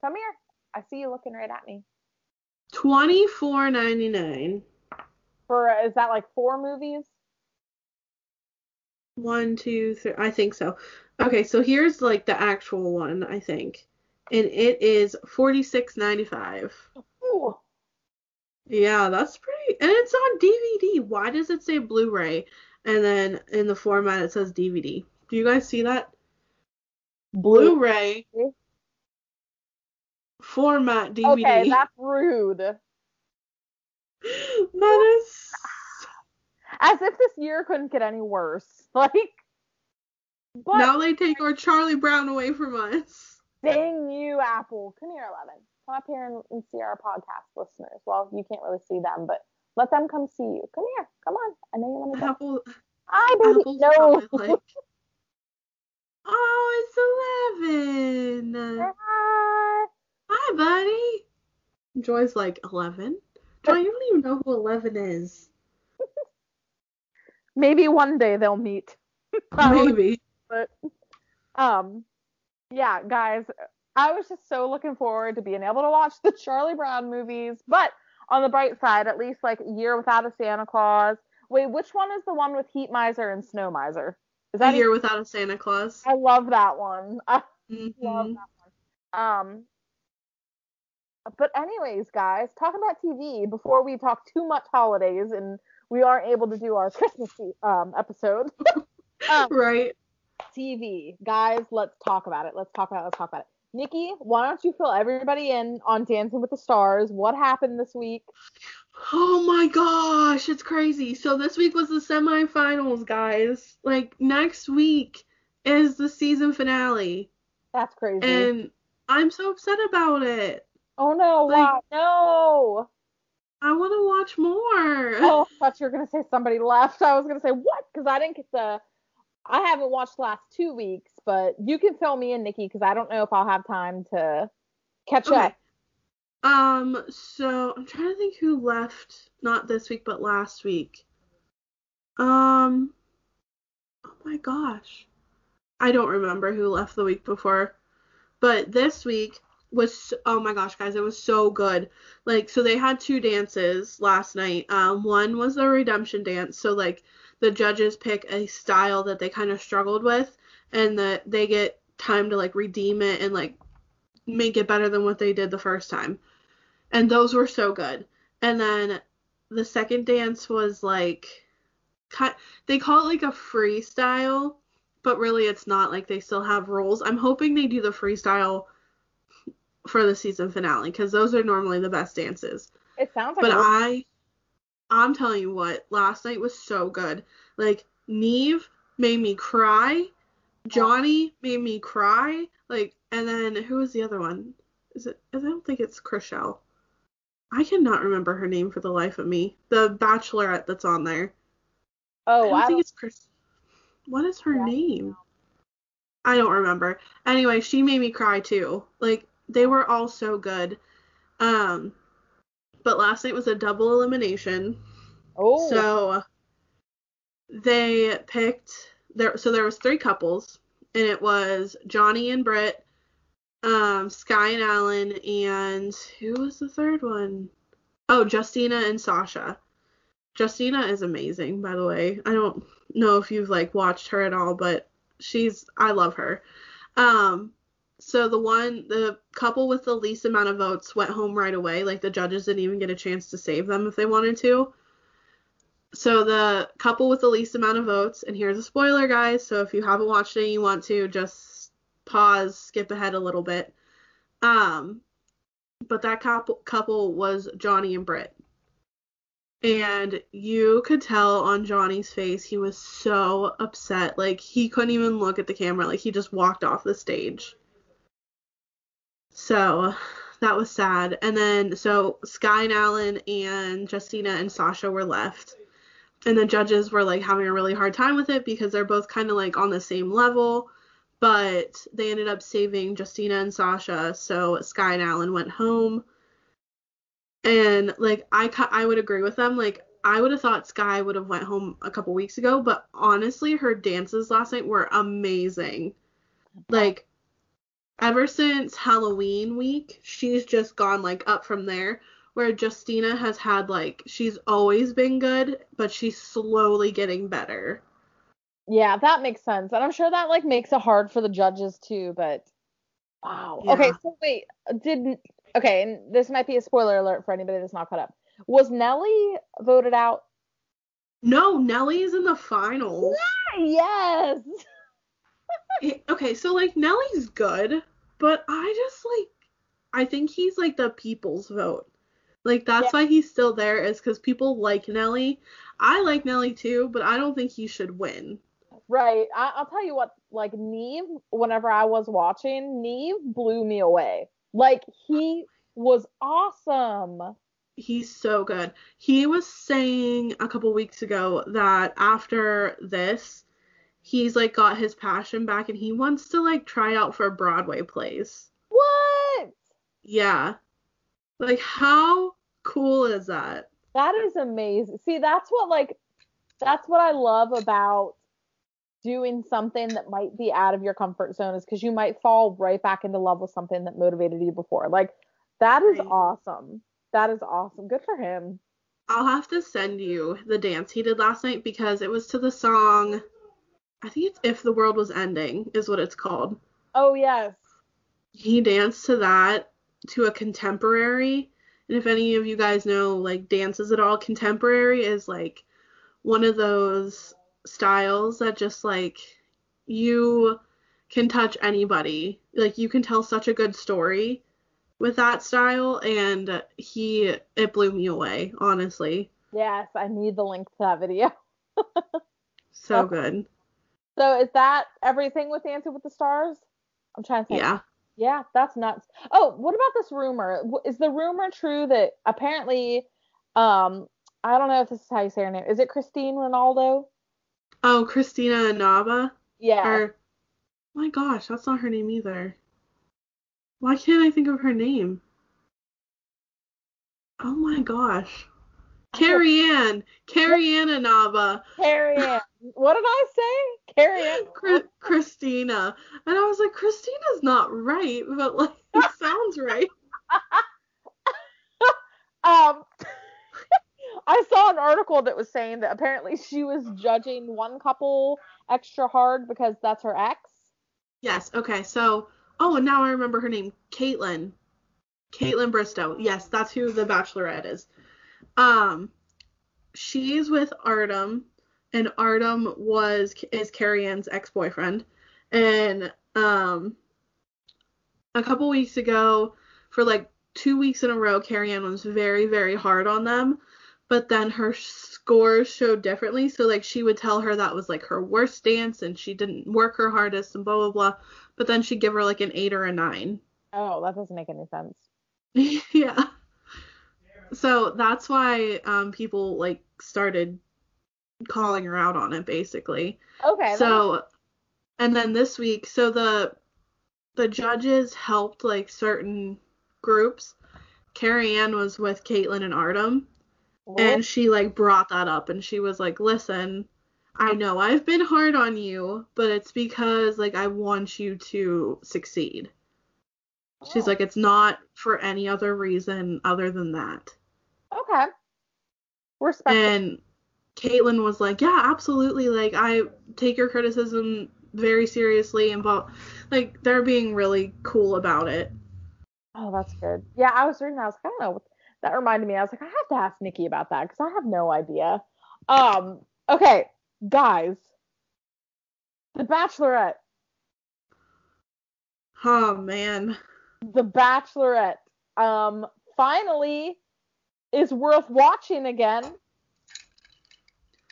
Speaker 2: Come here. I see you looking right at me.
Speaker 1: Twenty four ninety nine.
Speaker 2: For uh, is that like four movies?
Speaker 1: One, two, three. I think so. Okay, so here's like the actual one, I think. And it is forty six ninety five.
Speaker 2: Ooh.
Speaker 1: Yeah, that's pretty. And it's on DVD. Why does it say Blu-ray? And then in the format it says DVD. Do you guys see that? Blu-ray format DVD.
Speaker 2: Okay, that's rude.
Speaker 1: that is
Speaker 2: As if this year couldn't get any worse. Like, but
Speaker 1: now they take our Charlie Brown away from us.
Speaker 2: dang you, Apple. Come here, Eleven. Come up here and, and see our podcast listeners. Well, you can't really see them, but let them come see you. Come here. Come on. I know you want to go.
Speaker 1: Apple
Speaker 2: Hi, baby.
Speaker 1: Apple's
Speaker 2: no.
Speaker 1: like Oh, it's eleven.
Speaker 2: Hi.
Speaker 1: Hi, buddy. Joy's like eleven. Joy, you don't even know who eleven is.
Speaker 2: Maybe one day they'll meet. Probably
Speaker 1: Maybe.
Speaker 2: but um yeah guys i was just so looking forward to being able to watch the charlie brown movies but on the bright side at least like year without a santa claus wait which one is the one with heat miser and snow miser is
Speaker 1: A
Speaker 2: that
Speaker 1: year without a Santa Claus.
Speaker 2: i love that one i love
Speaker 1: Mhm.
Speaker 2: that one um but anyways guys talking about tv before we talk too much holidays and we aren't able to do our christmas um episode um,
Speaker 1: Right.
Speaker 2: TV. Guys, let's talk about it. Let's talk about it. Let's talk about it. Nikki, why don't you fill everybody in on Dancing with the Stars? What happened this week?
Speaker 1: Oh my gosh, it's crazy. So this week was the semifinals, guys. Like next week is the season finale.
Speaker 2: That's crazy.
Speaker 1: And I'm so upset about it.
Speaker 2: oh no,
Speaker 1: like-
Speaker 2: why? No.
Speaker 1: I want to watch more.
Speaker 2: Oh, I thought you were gonna say somebody left. I was gonna say what? Because I didn't get the. I haven't watched the last two weeks, but you can fill me in, Nikki, because I don't know if I'll have time to catch
Speaker 1: Okay.
Speaker 2: up.
Speaker 1: Um, so I'm trying to think who left, not this week, but last week. Um, oh my gosh. I don't remember who left the week before. But this week was, oh my gosh, guys, it was so good. Like, so they had two dances last night. Um, one was the redemption dance. So, like, the judges pick a style that they kind of struggled with, and that they get time to, like, redeem it and, like, make it better than what they did the first time and those were so good. And then the second dance was like, they call it like a freestyle, but really it's not. Like they still have rules. I'm hoping they do the freestyle for the season finale because those are normally the best dances.
Speaker 2: It sounds like.
Speaker 1: But I, I'm telling you what, last night was so good. Like Nev made me cry. Johnny made me cry. Like, and then who was the other one? Is it? I don't think it's Chrishell. I cannot remember her name for the life of me. The Bachelorette that's on there. I
Speaker 2: oh,
Speaker 1: don't
Speaker 2: I
Speaker 1: think
Speaker 2: don't,
Speaker 1: it's Chris. What is her
Speaker 2: Yeah.
Speaker 1: name? I don't remember. Anyway, she made me cry too. Like they were all so good. Um, but last night was a double elimination.
Speaker 2: oh,
Speaker 1: So they picked there. So there was three couples, and it was Johnny and Britt, um, Skai and Alan, and who was the third one? Oh, Justina and Sasha. Justina is amazing, by the way. I don't know if you've like watched her at all, but she's I love her. Um, so the one the couple with the least amount of votes went home right away. Like the judges didn't even get a chance to save them if they wanted to. So the couple with the least amount of votes, and here's a spoiler, guys. So if you haven't watched it and you want to, just pause, skip ahead a little bit. Um, but that couple couple was Johnny and Britt. And you could tell on Johnny's face he was so upset. Like he couldn't even look at the camera. Like he just walked off the stage. So that was sad. And then so Skai and Alan and Justina and Sasha were left. And the judges were like having a really hard time with it because they're both kind of like on the same level. But they ended up saving Justina and Sasha. So Skai and Alan went home. And like I ca- I would agree with them. Like I would have thought Skai would have went home a couple weeks ago, but honestly, her dances last night were amazing. Like ever since Halloween week, she's just gone like up from there. Where Justina has had like she's always been good, but she's slowly getting better.
Speaker 2: yeah, that makes sense, and I'm sure that like makes it hard for the judges too. But wow. Okay, so wait, did okay, and this might be a spoiler alert for anybody that's not caught up. Was Nelly voted out?
Speaker 1: No, Nelly's in the finals.
Speaker 2: Yes.
Speaker 1: Eh, okay, so like Nelly's good, but I just like I think he's like the people's vote. Like that's
Speaker 2: Yeah.
Speaker 1: why he's still there is because people like Nelly. I like Nelly too, but I don't think he should win.
Speaker 2: Right. I, I'll tell you what, like Nev, whenever I was watching, Nev blew me away. Like he was awesome.
Speaker 1: He's so good. He was saying a couple weeks ago that after this, he's like got his passion back and he wants to like try out for a Broadway plays.
Speaker 2: What?
Speaker 1: Yeah. Like how cool is that?
Speaker 2: That is amazing. See, that's what like that's what I love about doing something that might be out of your comfort zone is because you might fall right back into love with something that motivated you before. Like that is
Speaker 1: Right.
Speaker 2: awesome. That is awesome. Good for him.
Speaker 1: I'll have to send you the dance he did last night because it was to the song I think it's If the World Was Ending is what it's called.
Speaker 2: Oh yes.
Speaker 1: he danced to that to a contemporary and if any of you guys know like dances at all contemporary is like one of those styles that just like you can touch anybody like you can tell such a good story with that style and he it blew me away honestly
Speaker 2: Yes, I need the link to that video.
Speaker 1: so
Speaker 2: Okay.
Speaker 1: good
Speaker 2: So is that everything with Dancing with the Stars? I'm trying to think.
Speaker 1: yeah
Speaker 2: Yeah, that's nuts. Oh, what about this rumor? Is the rumor true that apparently, um, I don't know if this is how you say her name. Is it Christine Ronaldo?
Speaker 1: oh christina anaba
Speaker 2: Yeah.
Speaker 1: Or, my gosh, that's not her name either. Why can't I think of her name? Oh my gosh. Carrie Ann. Carrie Ann Inaba.
Speaker 2: Carrie Ann. What did I say? Carrie Ann.
Speaker 1: Chri- Christina. And I was like, Christina's not right, but like, it sounds right.
Speaker 2: Um, I saw an article that was saying that apparently she was judging one couple extra hard because that's her ex.
Speaker 1: Yes, okay, so, oh, and now I remember her name. Kaitlyn. Kaitlyn Bristowe. Yes, that's who the Bachelorette is. Um, she's with Artem, and Artem was is Carrie Ann's ex-boyfriend, and um, a couple weeks ago, for like two weeks in a row, Carrie Ann was very very hard on them, but then her scores showed differently. So like she would tell her that was like her worst dance, and she didn't work her hardest, and blah blah blah. But then she'd give her like an eight or a nine.
Speaker 2: Oh, that doesn't make any sense.
Speaker 1: yeah. So that's why um people like started calling her out on it basically.
Speaker 2: Okay.
Speaker 1: So and then this week, so the the judges helped like certain groups. Carrie Ann was with Kaitlyn and Artem and she like brought that up and she was like, "Listen, I know I've been hard on you, but it's because like I want you to succeed." She's
Speaker 2: Oh,
Speaker 1: like, "It's not for any other reason other than that."
Speaker 2: okay. Respect.
Speaker 1: And Kaitlyn was like, "Yeah, absolutely. Like I take your criticism very seriously and but like they're being really cool about it."
Speaker 2: Oh, that's good. Yeah, I was reading. that, I was like, I don't know. That reminded me. I was like, I have to ask Nikki about that because I have no idea. Um. Okay, guys. The Bachelorette.
Speaker 1: Oh man.
Speaker 2: The Bachelorette. Um. Finally, is worth watching again.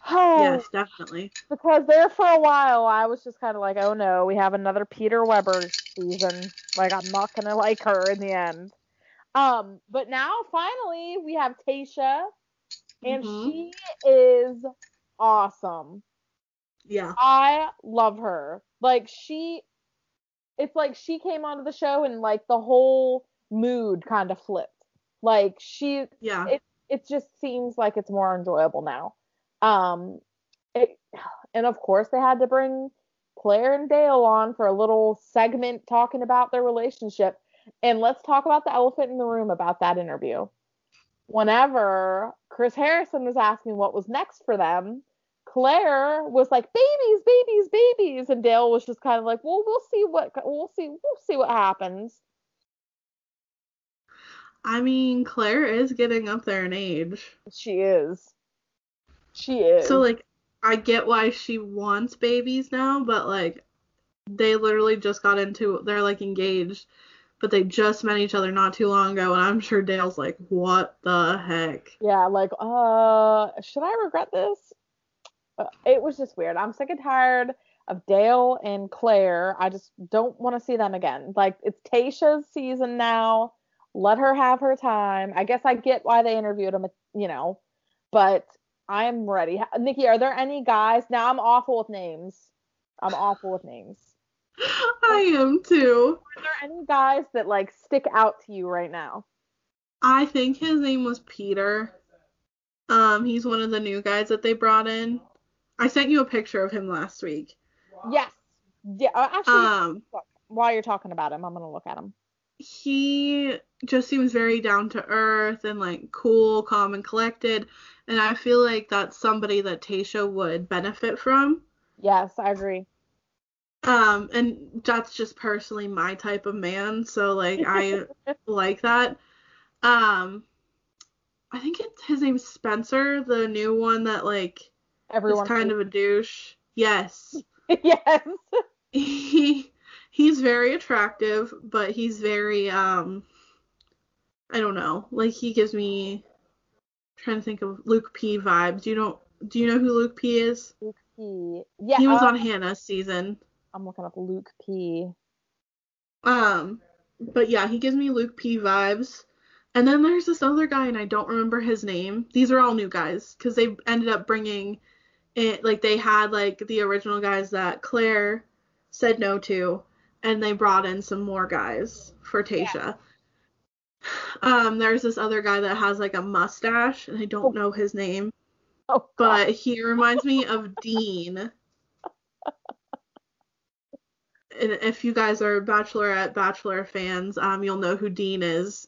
Speaker 2: Oh,
Speaker 1: Yes, definitely.
Speaker 2: because there for a while I was just kind of like, oh no, we have another Peter Weber season. Like I'm not gonna like her in the end. Um, but now finally we have Tayshia, and
Speaker 1: Mhm.
Speaker 2: she is awesome.
Speaker 1: Yeah.
Speaker 2: I love her. Like she, it's like she came onto the show and like the whole mood kind of flipped. Like she
Speaker 1: Yeah.
Speaker 2: it it just seems like it's more enjoyable now. Um, it, and of course they had to bring Claire and Dale on for a little segment talking about their relationship. And let's talk about the elephant in the room about that interview. Whenever Chris Harrison was asking what was next for them, Claire was like, "Babies, babies, babies," and Dale was just kind of like, "Well, we'll see what we'll see we'll see what happens."
Speaker 1: I mean, Claire is getting up there in age.
Speaker 2: She is. She is.
Speaker 1: So like I get why she wants babies now, but like they literally just got into they're like engaged, but they just met each other not too long ago, and I'm sure Dale's like, what the heck?
Speaker 2: Yeah, like, uh, should I regret this? Uh, it was just weird. I'm sick and tired of Dale and Claire. I just don't want to see them again. Like, it's Tayshia's season now. Let her have her time. I guess I get why they interviewed him, you know, but I am ready. Nikki, are there any guys? Now I'm awful with names. I'm awful with names.
Speaker 1: I am too.
Speaker 2: Are there any guys that like stick out to you right now?
Speaker 1: I think his name was Peter. Um, he's one of the new guys that they brought in. I sent you a picture of him last week.
Speaker 2: Yes. Yeah. uh, Actually, um, while you're talking about him, I'm gonna look at him.
Speaker 1: He just seems very down to earth and like cool, calm, and collected, and I feel like that's somebody that Tayshia would benefit from.
Speaker 2: Yes, I agree.
Speaker 1: Um, and that's just personally my type of man, so like I like that. Um, I think it's his name's Spencer, the new one that like Everyone is kind of a douche. Yes.
Speaker 2: yes.
Speaker 1: He he's very attractive, but he's very um I don't know. Like he gives me I'm trying to think of Luke P vibes. You don't do you know who Luke P is?
Speaker 2: Luke P. Yeah.
Speaker 1: He was um, on Hannah's season.
Speaker 2: I'm looking up Luke P.
Speaker 1: Um but yeah, he gives me Luke P vibes. And then there's this other guy and I don't remember his name. These are all new guys cuz they ended up bringing it like they had like the original guys that Claire said no to, and they brought in some more guys for Tayshia. Yeah. Um, there's this other guy that has like a mustache, and I don't oh. know his name, oh, but he reminds me of Dean. And if you guys are Bachelorette Bachelor fans, um, you'll know who Dean is.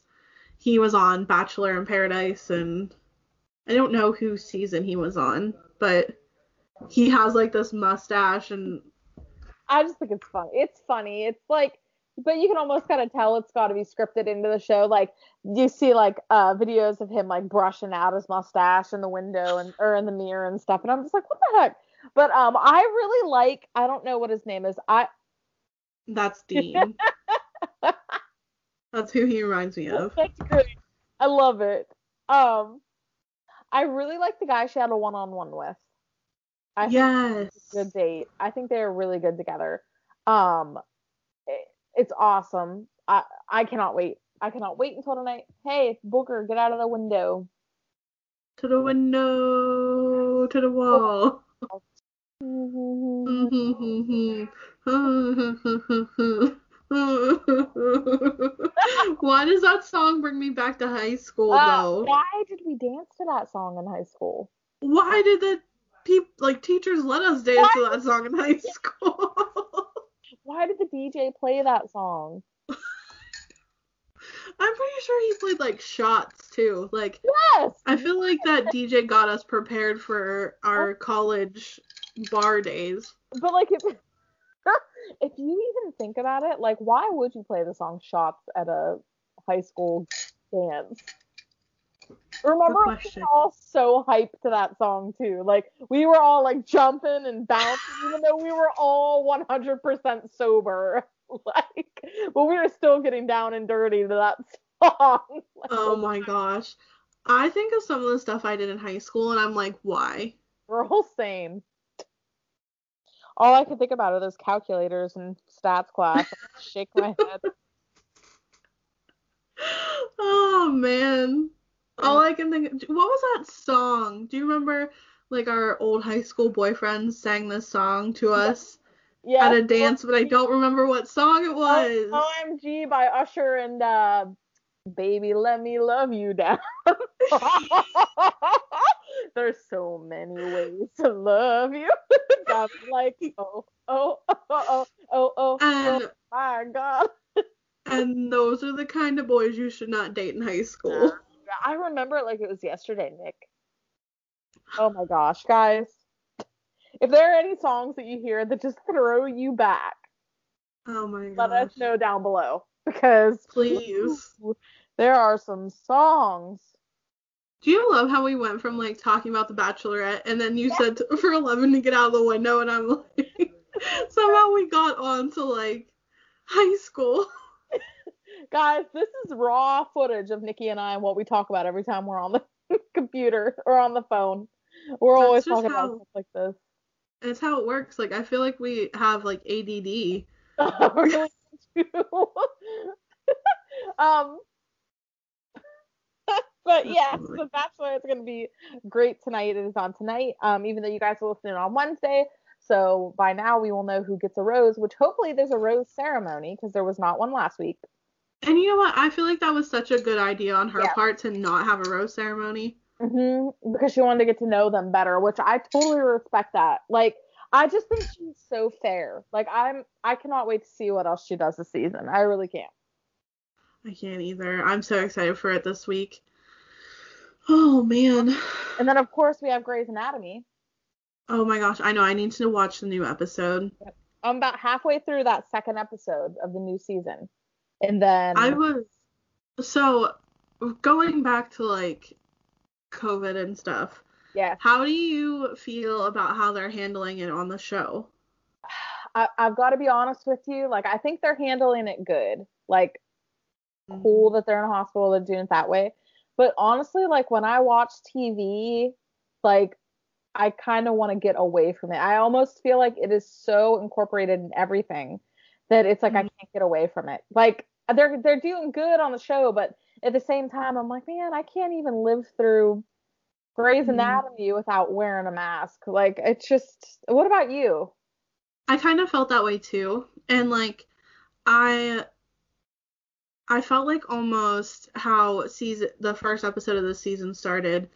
Speaker 1: He was on Bachelor in Paradise, and I don't know who season he was on, but he has like this mustache and
Speaker 2: I just think it's funny. It's funny. It's like but you can almost kind of tell it's got to be scripted into the show. Like you see like uh videos of him like brushing out his mustache in the window and or in the mirror and stuff and I'm just like what the heck? But um I really like I don't know what his name is. I
Speaker 1: That's Dean. That's who he reminds me of.
Speaker 2: That's great. I love it. Um I really like the guy she had a one-on-one with.
Speaker 1: I yes.
Speaker 2: good date. I think they're really good together. Um, it, it's awesome. I I cannot wait. I cannot wait until tonight. Hey, Booker, get out of the window.
Speaker 1: To the window. To the wall. why does that song bring me back to high school uh, though?
Speaker 2: Why did we dance to that song in high school?
Speaker 1: Why did the people like teachers let us dance to that song in high school.
Speaker 2: Why did the DJ play that song?
Speaker 1: I'm pretty sure he played like shots too. Like
Speaker 2: yes.
Speaker 1: I feel like that DJ got us prepared for our oh. college bar days.
Speaker 2: But like if if you even think about it, like why would you play the song Shots at a high school dance? Remember, we were all so hyped to that song too. Like we were all like jumping and bouncing, even though we were all 100% sober. Like, but we were still getting down and dirty to that song.
Speaker 1: like, oh my gosh, I think of some of the stuff I did in high school, and I'm like, why?
Speaker 2: We're all same. All I can think about are those calculators and stats class. shake my head.
Speaker 1: Oh man. All I can think of, what was that song? Do you remember like our old high school boyfriends sang this song to us yeah. at a dance, but I don't remember what song it was.
Speaker 2: OMG by Usher and uh Baby Let Me Love You Down. There's so many ways to love you. I'm like, oh, oh, oh, oh, oh, oh, and, oh my god.
Speaker 1: and those are the kind of boys you should not date in high school.
Speaker 2: I remember it like it was yesterday, Nick. Oh my gosh, guys. If there are any songs that you hear that just throw you back,
Speaker 1: oh my gosh.
Speaker 2: let us know down below because
Speaker 1: please.
Speaker 2: There are some songs.
Speaker 1: Do you love how we went from like talking about the Bachelorette and then you yeah. said to, for Eleven to get out of the window and I'm like Somehow we got on to like high school.
Speaker 2: Guys, this is raw footage of Nikki and I and what we talk about every time we're on the computer or on the phone. We're
Speaker 1: That's
Speaker 2: always talking
Speaker 1: how-
Speaker 2: about stuff like this.
Speaker 1: It's how it works. Like I feel like we have like ADD.
Speaker 2: really do. um but yes, The Bachelor is going to be great tonight. It is on tonight. Um, even though you guys are listening on Wednesday, so by now we will know who gets a rose. Which hopefully there's a rose ceremony because there was not one last week.
Speaker 1: And you know what? I feel like that was such a good idea on her
Speaker 2: Yeah.
Speaker 1: part to not have a rose ceremony.
Speaker 2: hmm Because she wanted to get to know them better, which I totally respect that. Like, I just think she's so fair. Like, I'm, I cannot wait to see what else she does this season. I really can't.
Speaker 1: I can't either. I'm so excited for it this week. Oh man.
Speaker 2: And then of course we have Grey's Anatomy.
Speaker 1: Oh my gosh. I know. I need to watch the new episode.
Speaker 2: I'm about halfway through that second episode of the new season, and then
Speaker 1: I was so going back to like COVID and stuff.
Speaker 2: yeah,
Speaker 1: How do you feel about how they're handling it on the show?
Speaker 2: I, I've got to be honest with you. Like, I think they're handling it good. Like, mm-hmm. cool that they're in a hospital. They're doing it that way. But honestly, like when I watch TV, like I kind of want to get away from it. I almost feel like it is so incorporated in everything that it's like I
Speaker 1: Mhm.
Speaker 2: can't get away from it. Like they're they're doing good on the show, but at the same time, I'm like, man, I can't even live through Grey's
Speaker 1: Mhm.
Speaker 2: Anatomy without wearing a mask. Like it's just. What about you?
Speaker 1: I kind of felt that way too. And like I I felt like almost how season the first episode of the season started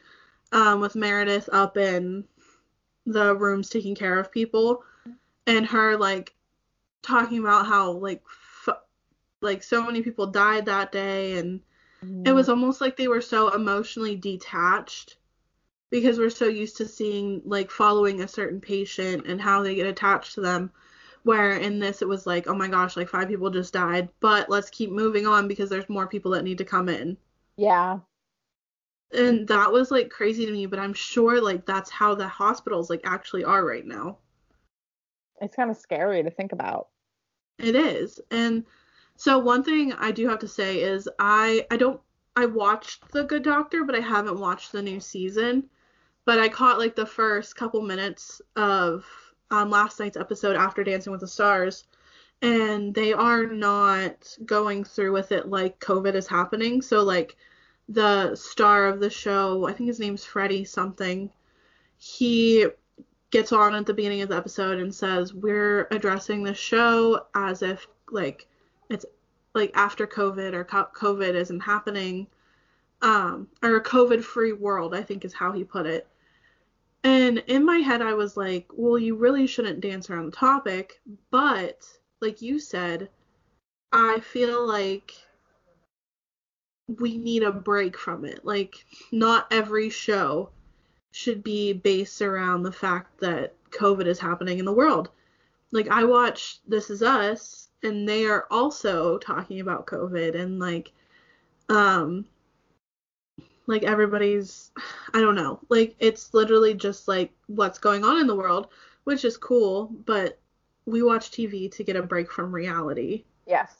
Speaker 1: um with Meredith up in the rooms taking care of people and her like talking about how like f- like so many people died that day and it was almost like they were so emotionally detached because we're so used to seeing like following a certain patient and how they get attached to them where in this it was like oh my gosh like five people just died but let's keep moving on because there's more people that need to come in.
Speaker 2: Yeah.
Speaker 1: and that was like crazy to me but i'm sure like that's how the hospitals like actually are right now
Speaker 2: It's kind of scary to think about.
Speaker 1: It is. And so one thing I do have to say is I I don't I watched The Good Doctor, but I haven't watched the new season. But I caught like the first couple minutes of um, last night's episode after Dancing with the Stars, and they are not going through with it like COVID is happening. So like the star of the show, I think his name's Freddie something. He gets on at the beginning of the episode and says we're addressing the show as if like it's like after covid or covid isn't happening um or a covid free world i think is how he put it. And in my head i was like well you really shouldn't dance around the topic but like you said i feel like we need a break from it. Like not every show should be based around the fact that COVID is happening in the world. Like I watch This Is Us and they are also talking about COVID and like um like everybody's I don't know. Like it's literally just like what's going on in the world, which is cool, but we watch TV to get a break from reality.
Speaker 2: Yes.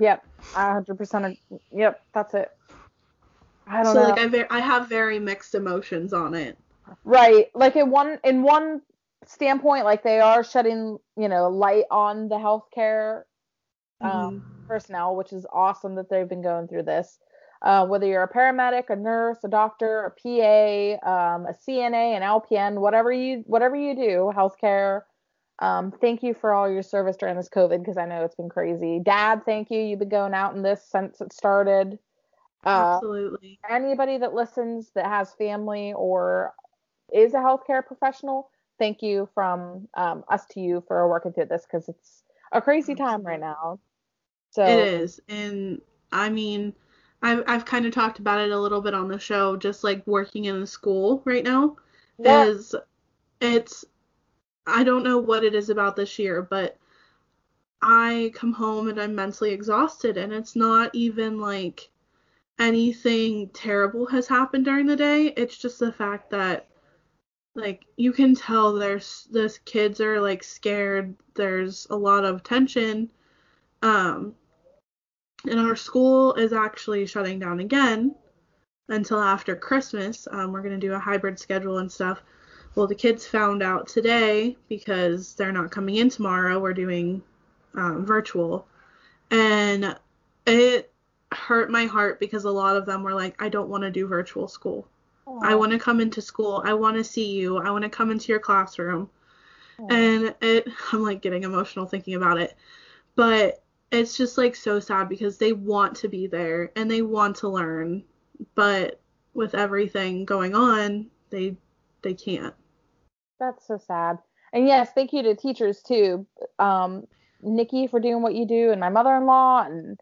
Speaker 2: Yep. I 100% Yep. That's it. I don't
Speaker 1: So
Speaker 2: know.
Speaker 1: like I ve- I have very mixed emotions on it.
Speaker 2: right. Like in one in one standpoint, like they are shedding, you know, light on the healthcare um, personnel, which is awesome that they've been going through this. Uh, whether you're a paramedic, a nurse, a doctor, a PA, um, a CNA, an LPN, whatever you whatever you do, healthcare. Um, thank you for all your service during this COVID because I know it's been crazy. Dad, thank you. You've been going out in this since it started. Uh,
Speaker 1: Absolutely.
Speaker 2: anybody that listens that has family or is a healthcare professional, thank you from um, us to you for working through this because it's a crazy time right now. So
Speaker 1: It is, and I mean, I've I've kind of talked about it a little bit on the show, just like working in the school right now
Speaker 2: Yeah.
Speaker 1: is it's I don't know what it is about this year, but I come home and I'm mentally exhausted, and it's not even like anything terrible has happened during the day. It's just the fact that like you can tell there's this kids are like scared. There's a lot of tension. Um, and our school is actually shutting down again until after Christmas. Um, we're gonna do a hybrid schedule and stuff. Well, the kids found out today because they're not coming in tomorrow. We're doing um, virtual, and it hurt my heart because a lot of them were like, I don't want to do virtual school. Aww. I want to come into school. I want to see you. I want to come into your classroom. Aww. And it, I'm like getting emotional thinking about it. But it's just like so sad because they want to be there and they want to learn. But with everything going on, they they can't.
Speaker 2: That's so sad. And yes, thank you to teachers too. Um, Nikki for doing what you do, and my mother-in-law, and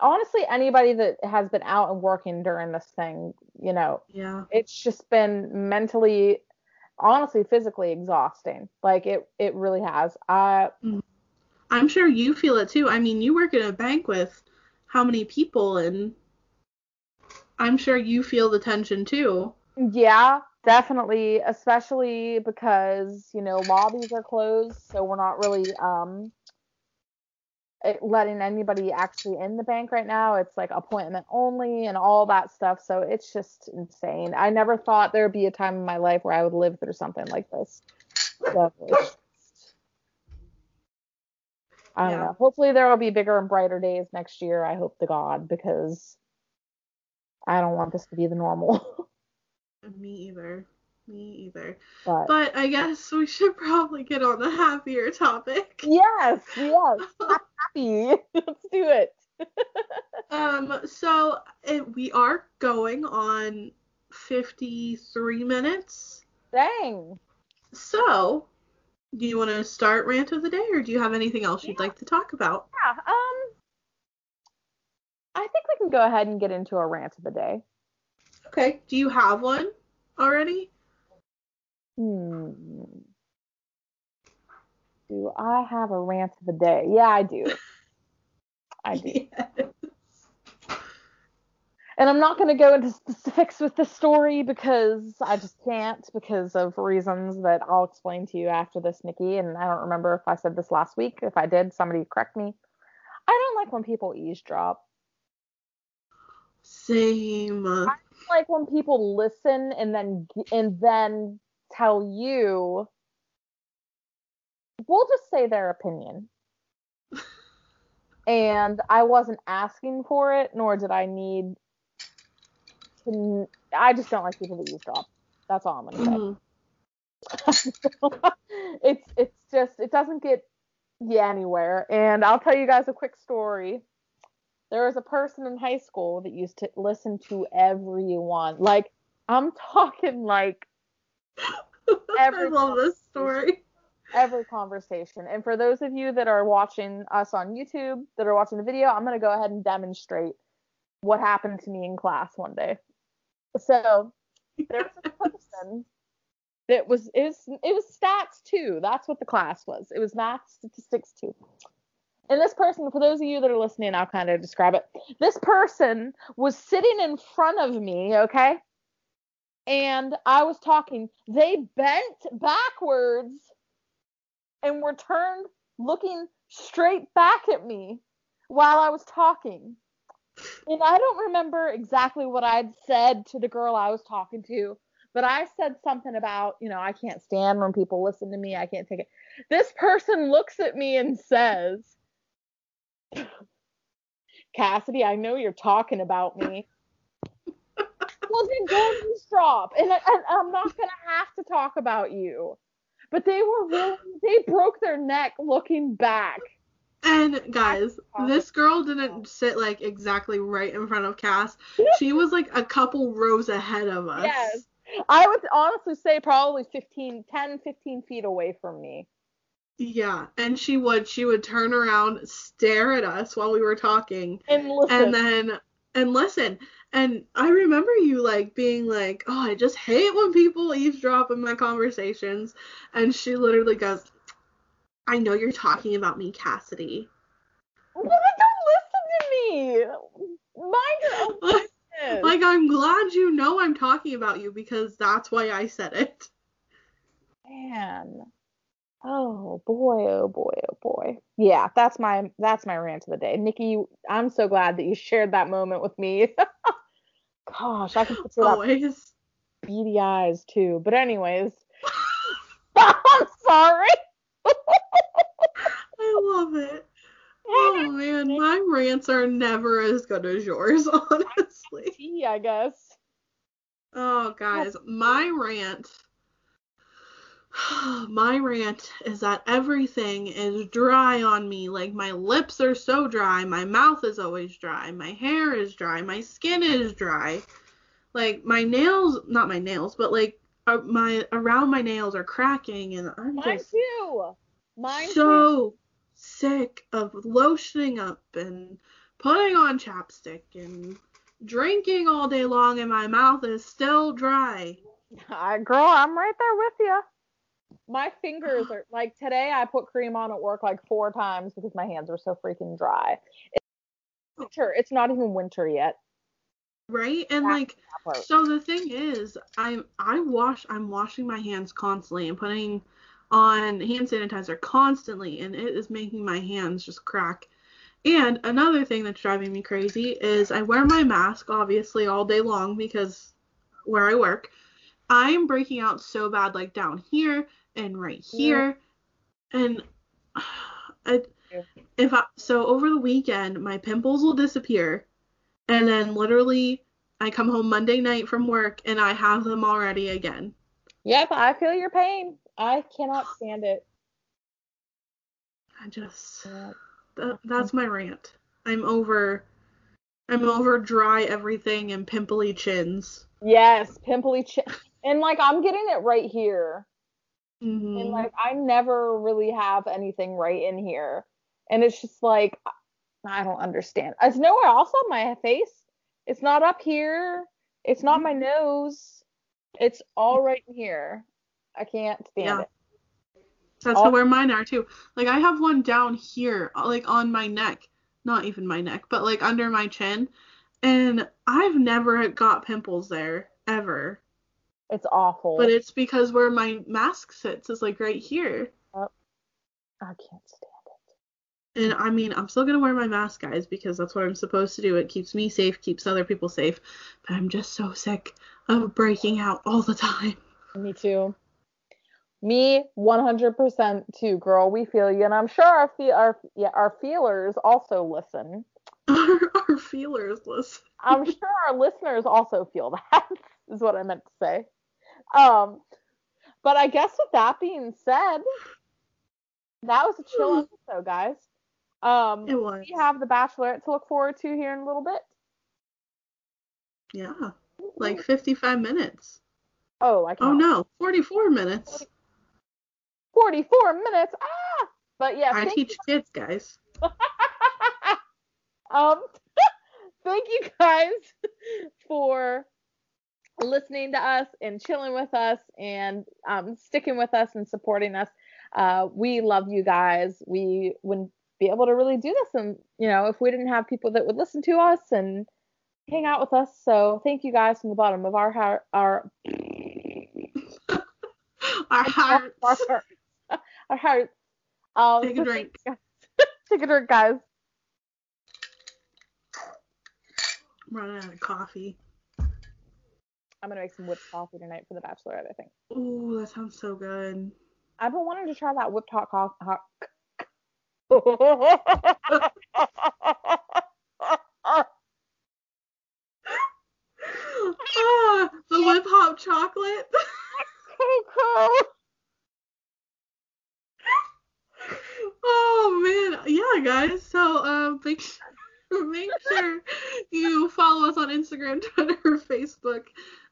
Speaker 2: honestly anybody that has been out and working during this thing. You know,
Speaker 1: yeah,
Speaker 2: it's just been mentally, honestly, physically exhausting. Like it, it really has. I,
Speaker 1: mm. I'm sure you feel it too. I mean, you work in a bank with how many people, and I'm sure you feel the tension too.
Speaker 2: Yeah, definitely, especially because you know lobbies are closed, so we're not really um letting anybody actually in the bank right now. It's like appointment only and all that stuff. So it's just insane. I never thought there would be a time in my life where I would live through something like this. So I don't yeah. know. Hopefully there will be bigger and brighter days next year. I hope to God because I don't want this to be the normal.
Speaker 1: Me either. Me either. But, but, I guess we should probably get on the happier topic.
Speaker 2: Yes, yes. happy. Let's do it.
Speaker 1: um, so it, we are going on 53 minutes.
Speaker 2: Dang.
Speaker 1: So, do you want to start rant of the day or do you have anything else you'd like to talk about?
Speaker 2: Yeah, um I think we can go ahead and get into a rant of the day.
Speaker 1: Okay. Do you have one already?
Speaker 2: Hmm. Do I have a rant of the day? Yeah, I do. I do. Yes. And I'm not going to go into specifics with this story because I just can't because of reasons that I'll explain to you after this, Nikki. And I don't remember if I said this last week. If I did, somebody correct me. I don't like when people eavesdrop.
Speaker 1: Same. I
Speaker 2: like when people listen and then and then tell you we'll just say their opinion. and I wasn't asking for it, nor did I need to. I just don't like people to eavesdrop. That's all I'm gonna say. Mm-hmm. it's it's just it doesn't get you anywhere. And I'll tell you guys a quick story. There was a person in high school that used to listen to everyone. Like I'm talking like
Speaker 1: I love this story.
Speaker 2: Every conversation. And for those of you that are watching us on YouTube, that are watching the video, I'm going to go ahead and demonstrate what happened to me in class one day. So there's a person that was it was it was stats too. That's what the class was. It was math statistics too. And this person, for those of you that are listening, I'll kind of describe it. This person was sitting in front of me, okay? and I was talking. They bent backwards and were turned looking straight back at me while I was talking. And I don't remember exactly what I'd said to the girl I was talking to, but I said something about, you know, I can't stand when people listen to me. I can't take it. This person looks at me and says, Cassidy, I know you're talking about me wasn't going to stop, and, I, I'm not gonna have to talk about you. But they were really they broke their neck looking back.
Speaker 1: And guys, this girl didn't sit like exactly right in front of Cass. She was like a couple rows ahead of us.
Speaker 2: Yes. I would honestly say probably 15, 10, 15 feet away from me.
Speaker 1: Yeah, and she would she would turn around, stare at us while we were talking,
Speaker 2: and listen,
Speaker 1: and then and listen. And I remember you like being like, "Oh, I just hate when people eavesdrop in my conversations." And she literally goes, "I know you're talking about me, Cassidy."
Speaker 2: Well, don't listen to me. Mind your own business.
Speaker 1: Like I'm glad you know I'm talking about you because that's why I said it.
Speaker 2: Man. Oh boy, oh boy, oh boy. Yeah, that's my that's my rant of the day. Nikki, I'm so glad that you shared that moment with me. Gosh, I can picture that
Speaker 1: Always.
Speaker 2: beady eyes too. But anyways, I'm sorry.
Speaker 1: I love it. Oh man, my rants are never as good as yours, honestly.
Speaker 2: Tea, I guess.
Speaker 1: Oh, guys, my rant. My rant is that everything is dry on me. Like, my lips are so dry, my mouth is always dry, my hair is dry, my skin is dry. Like, my nails, not my nails, but like, uh, my around my nails are cracking, and I'm
Speaker 2: Mine
Speaker 1: just
Speaker 2: too. Mine too.
Speaker 1: so sick of lotioning up and putting on chapstick and drinking all day long, and my mouth is still dry.
Speaker 2: I, girl, I'm right there with you. My fingers are like today. I put cream on at work like four times because my hands were so freaking dry. It's winter. It's not even winter yet.
Speaker 1: Right? And
Speaker 2: That's
Speaker 1: like so the thing is, I'm I wash I'm washing my hands constantly and putting on hand sanitizer constantly and it is making my hands just crack. And another thing that's driving me crazy is I wear my mask obviously all day long because where I work, I'm breaking out so bad like down here and right here. And I,
Speaker 2: Yeah.
Speaker 1: if I so over the weekend my pimples will disappear and then literally I come home Monday night from work and I have them already again.
Speaker 2: Yep, I feel your pain. I cannot stand it.
Speaker 1: I just that, that's my rant. I'm over I'm over dry everything and pimply chins.
Speaker 2: Yes, pimply chin. And like I'm getting it right here.
Speaker 1: Mhm.
Speaker 2: And like I never really have anything right in here. And it's just like I don't understand. It's nowhere else on my face. It's not up here. It's not my mm-hmm. nose. It's all mm-hmm. right in here. I can't stand
Speaker 1: Yeah.
Speaker 2: it.
Speaker 1: That's
Speaker 2: all-
Speaker 1: where mine are too. Like I have one down here, uh, like on my neck. Not even my neck, but like under my chin. And I've never got pimples there ever.
Speaker 2: It's awful.
Speaker 1: But it's because where my mask sits is like right here.
Speaker 2: I can't stand it.
Speaker 1: And I mean, I'm still gonna wear my mask, guys, because that's what I'm supposed to do. It keeps me safe, keeps other people safe. But I'm just so sick of breaking out all the time.
Speaker 2: Me too. Me 100% too, girl. We feel you, and I'm sure our fe- our yeah our feelers also listen.
Speaker 1: our, our feelers listen.
Speaker 2: I'm sure our listeners also feel that. Is what I meant to say. Um, but I guess with that being said, that was a chill episode, guys. Um,
Speaker 1: It was.
Speaker 2: we have the Bachelorette to look forward to here in a little bit.
Speaker 1: Yeah. Like 55 minutes.
Speaker 2: oh, I
Speaker 1: can't.
Speaker 2: Oh
Speaker 1: no, 44 minutes.
Speaker 2: 44 minutes. Ah, but yeah,
Speaker 1: I teach kids, guys.
Speaker 2: um, thank you guys for listening to us and chilling with us and um, sticking with us and supporting us. Uh, we love you guys. We wouldn't be able to really do this, and you know, if we didn't have people that would listen to us and hang out with us. So thank you guys from the bottom of our heart, our
Speaker 1: Our hearts.
Speaker 2: our hearts. Our hearts. Um,
Speaker 1: Take a drink.
Speaker 2: thank you guys. Take a drink, guys.
Speaker 1: I'm running out of coffee.
Speaker 2: I'm gonna make some whipped coffee tonight for the bachelorette. I think.
Speaker 1: Ooh, that sounds so good.
Speaker 2: I've been wanting to try that whipped hot coffee. Hot...
Speaker 1: ah, the whip hop chocolate. oh man, yeah, guys. So um, make make sure you follow us on Instagram, Twitter, Facebook.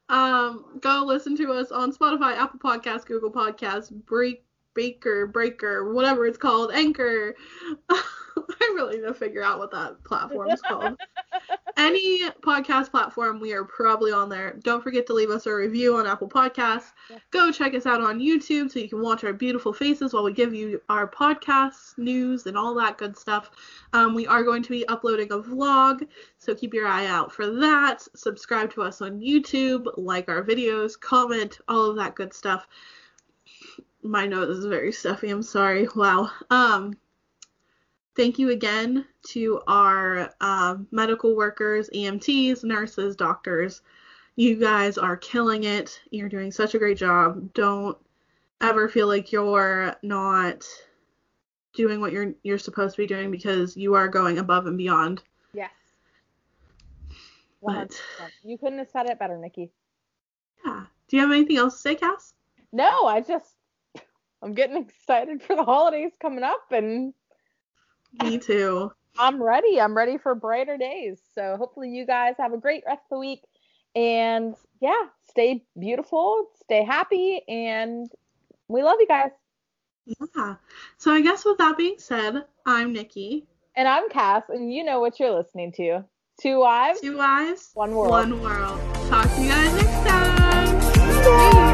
Speaker 1: Um, go listen to us on Spotify, Apple Podcasts, Google Podcasts, Break Baker, Breaker, whatever it's called, Anchor. I really need to figure out what that platform is called. Any podcast platform, we are probably on there. Don't forget to leave us a review on Apple Podcasts.
Speaker 2: Yeah.
Speaker 1: Go check us out on YouTube so you can watch our beautiful faces while we give you our podcasts, news, and all that good stuff. Um, we are going to be uploading a vlog, so keep your eye out for that. Subscribe to us on YouTube, like our videos, comment, all of that good stuff. my nose is very stuffy. I'm sorry. Wow. Um, thank you again to our uh, medical workers, EMTs, nurses, doctors. You guys are killing it. You're doing such a great job. Don't ever feel like you're not doing what you're you're supposed to be doing because you are going above and beyond.
Speaker 2: Yes.
Speaker 1: But
Speaker 2: 100%. You couldn't have said it better, Nikki.
Speaker 1: yeah. Do you have anything else to say, Cass?
Speaker 2: No, I just I'm getting excited for the holidays coming up and
Speaker 1: Me too.
Speaker 2: I'm ready. I'm ready for brighter days. So hopefully you guys have a great rest of the week and yeah, stay beautiful, stay happy and we love you guys.
Speaker 1: Yeah. So I guess with that being said, I'm Nikki.
Speaker 2: And I'm Cass and you know what you're listening to. Two wives,
Speaker 1: Two eyes,
Speaker 2: one world.
Speaker 1: one world. Talk to you guys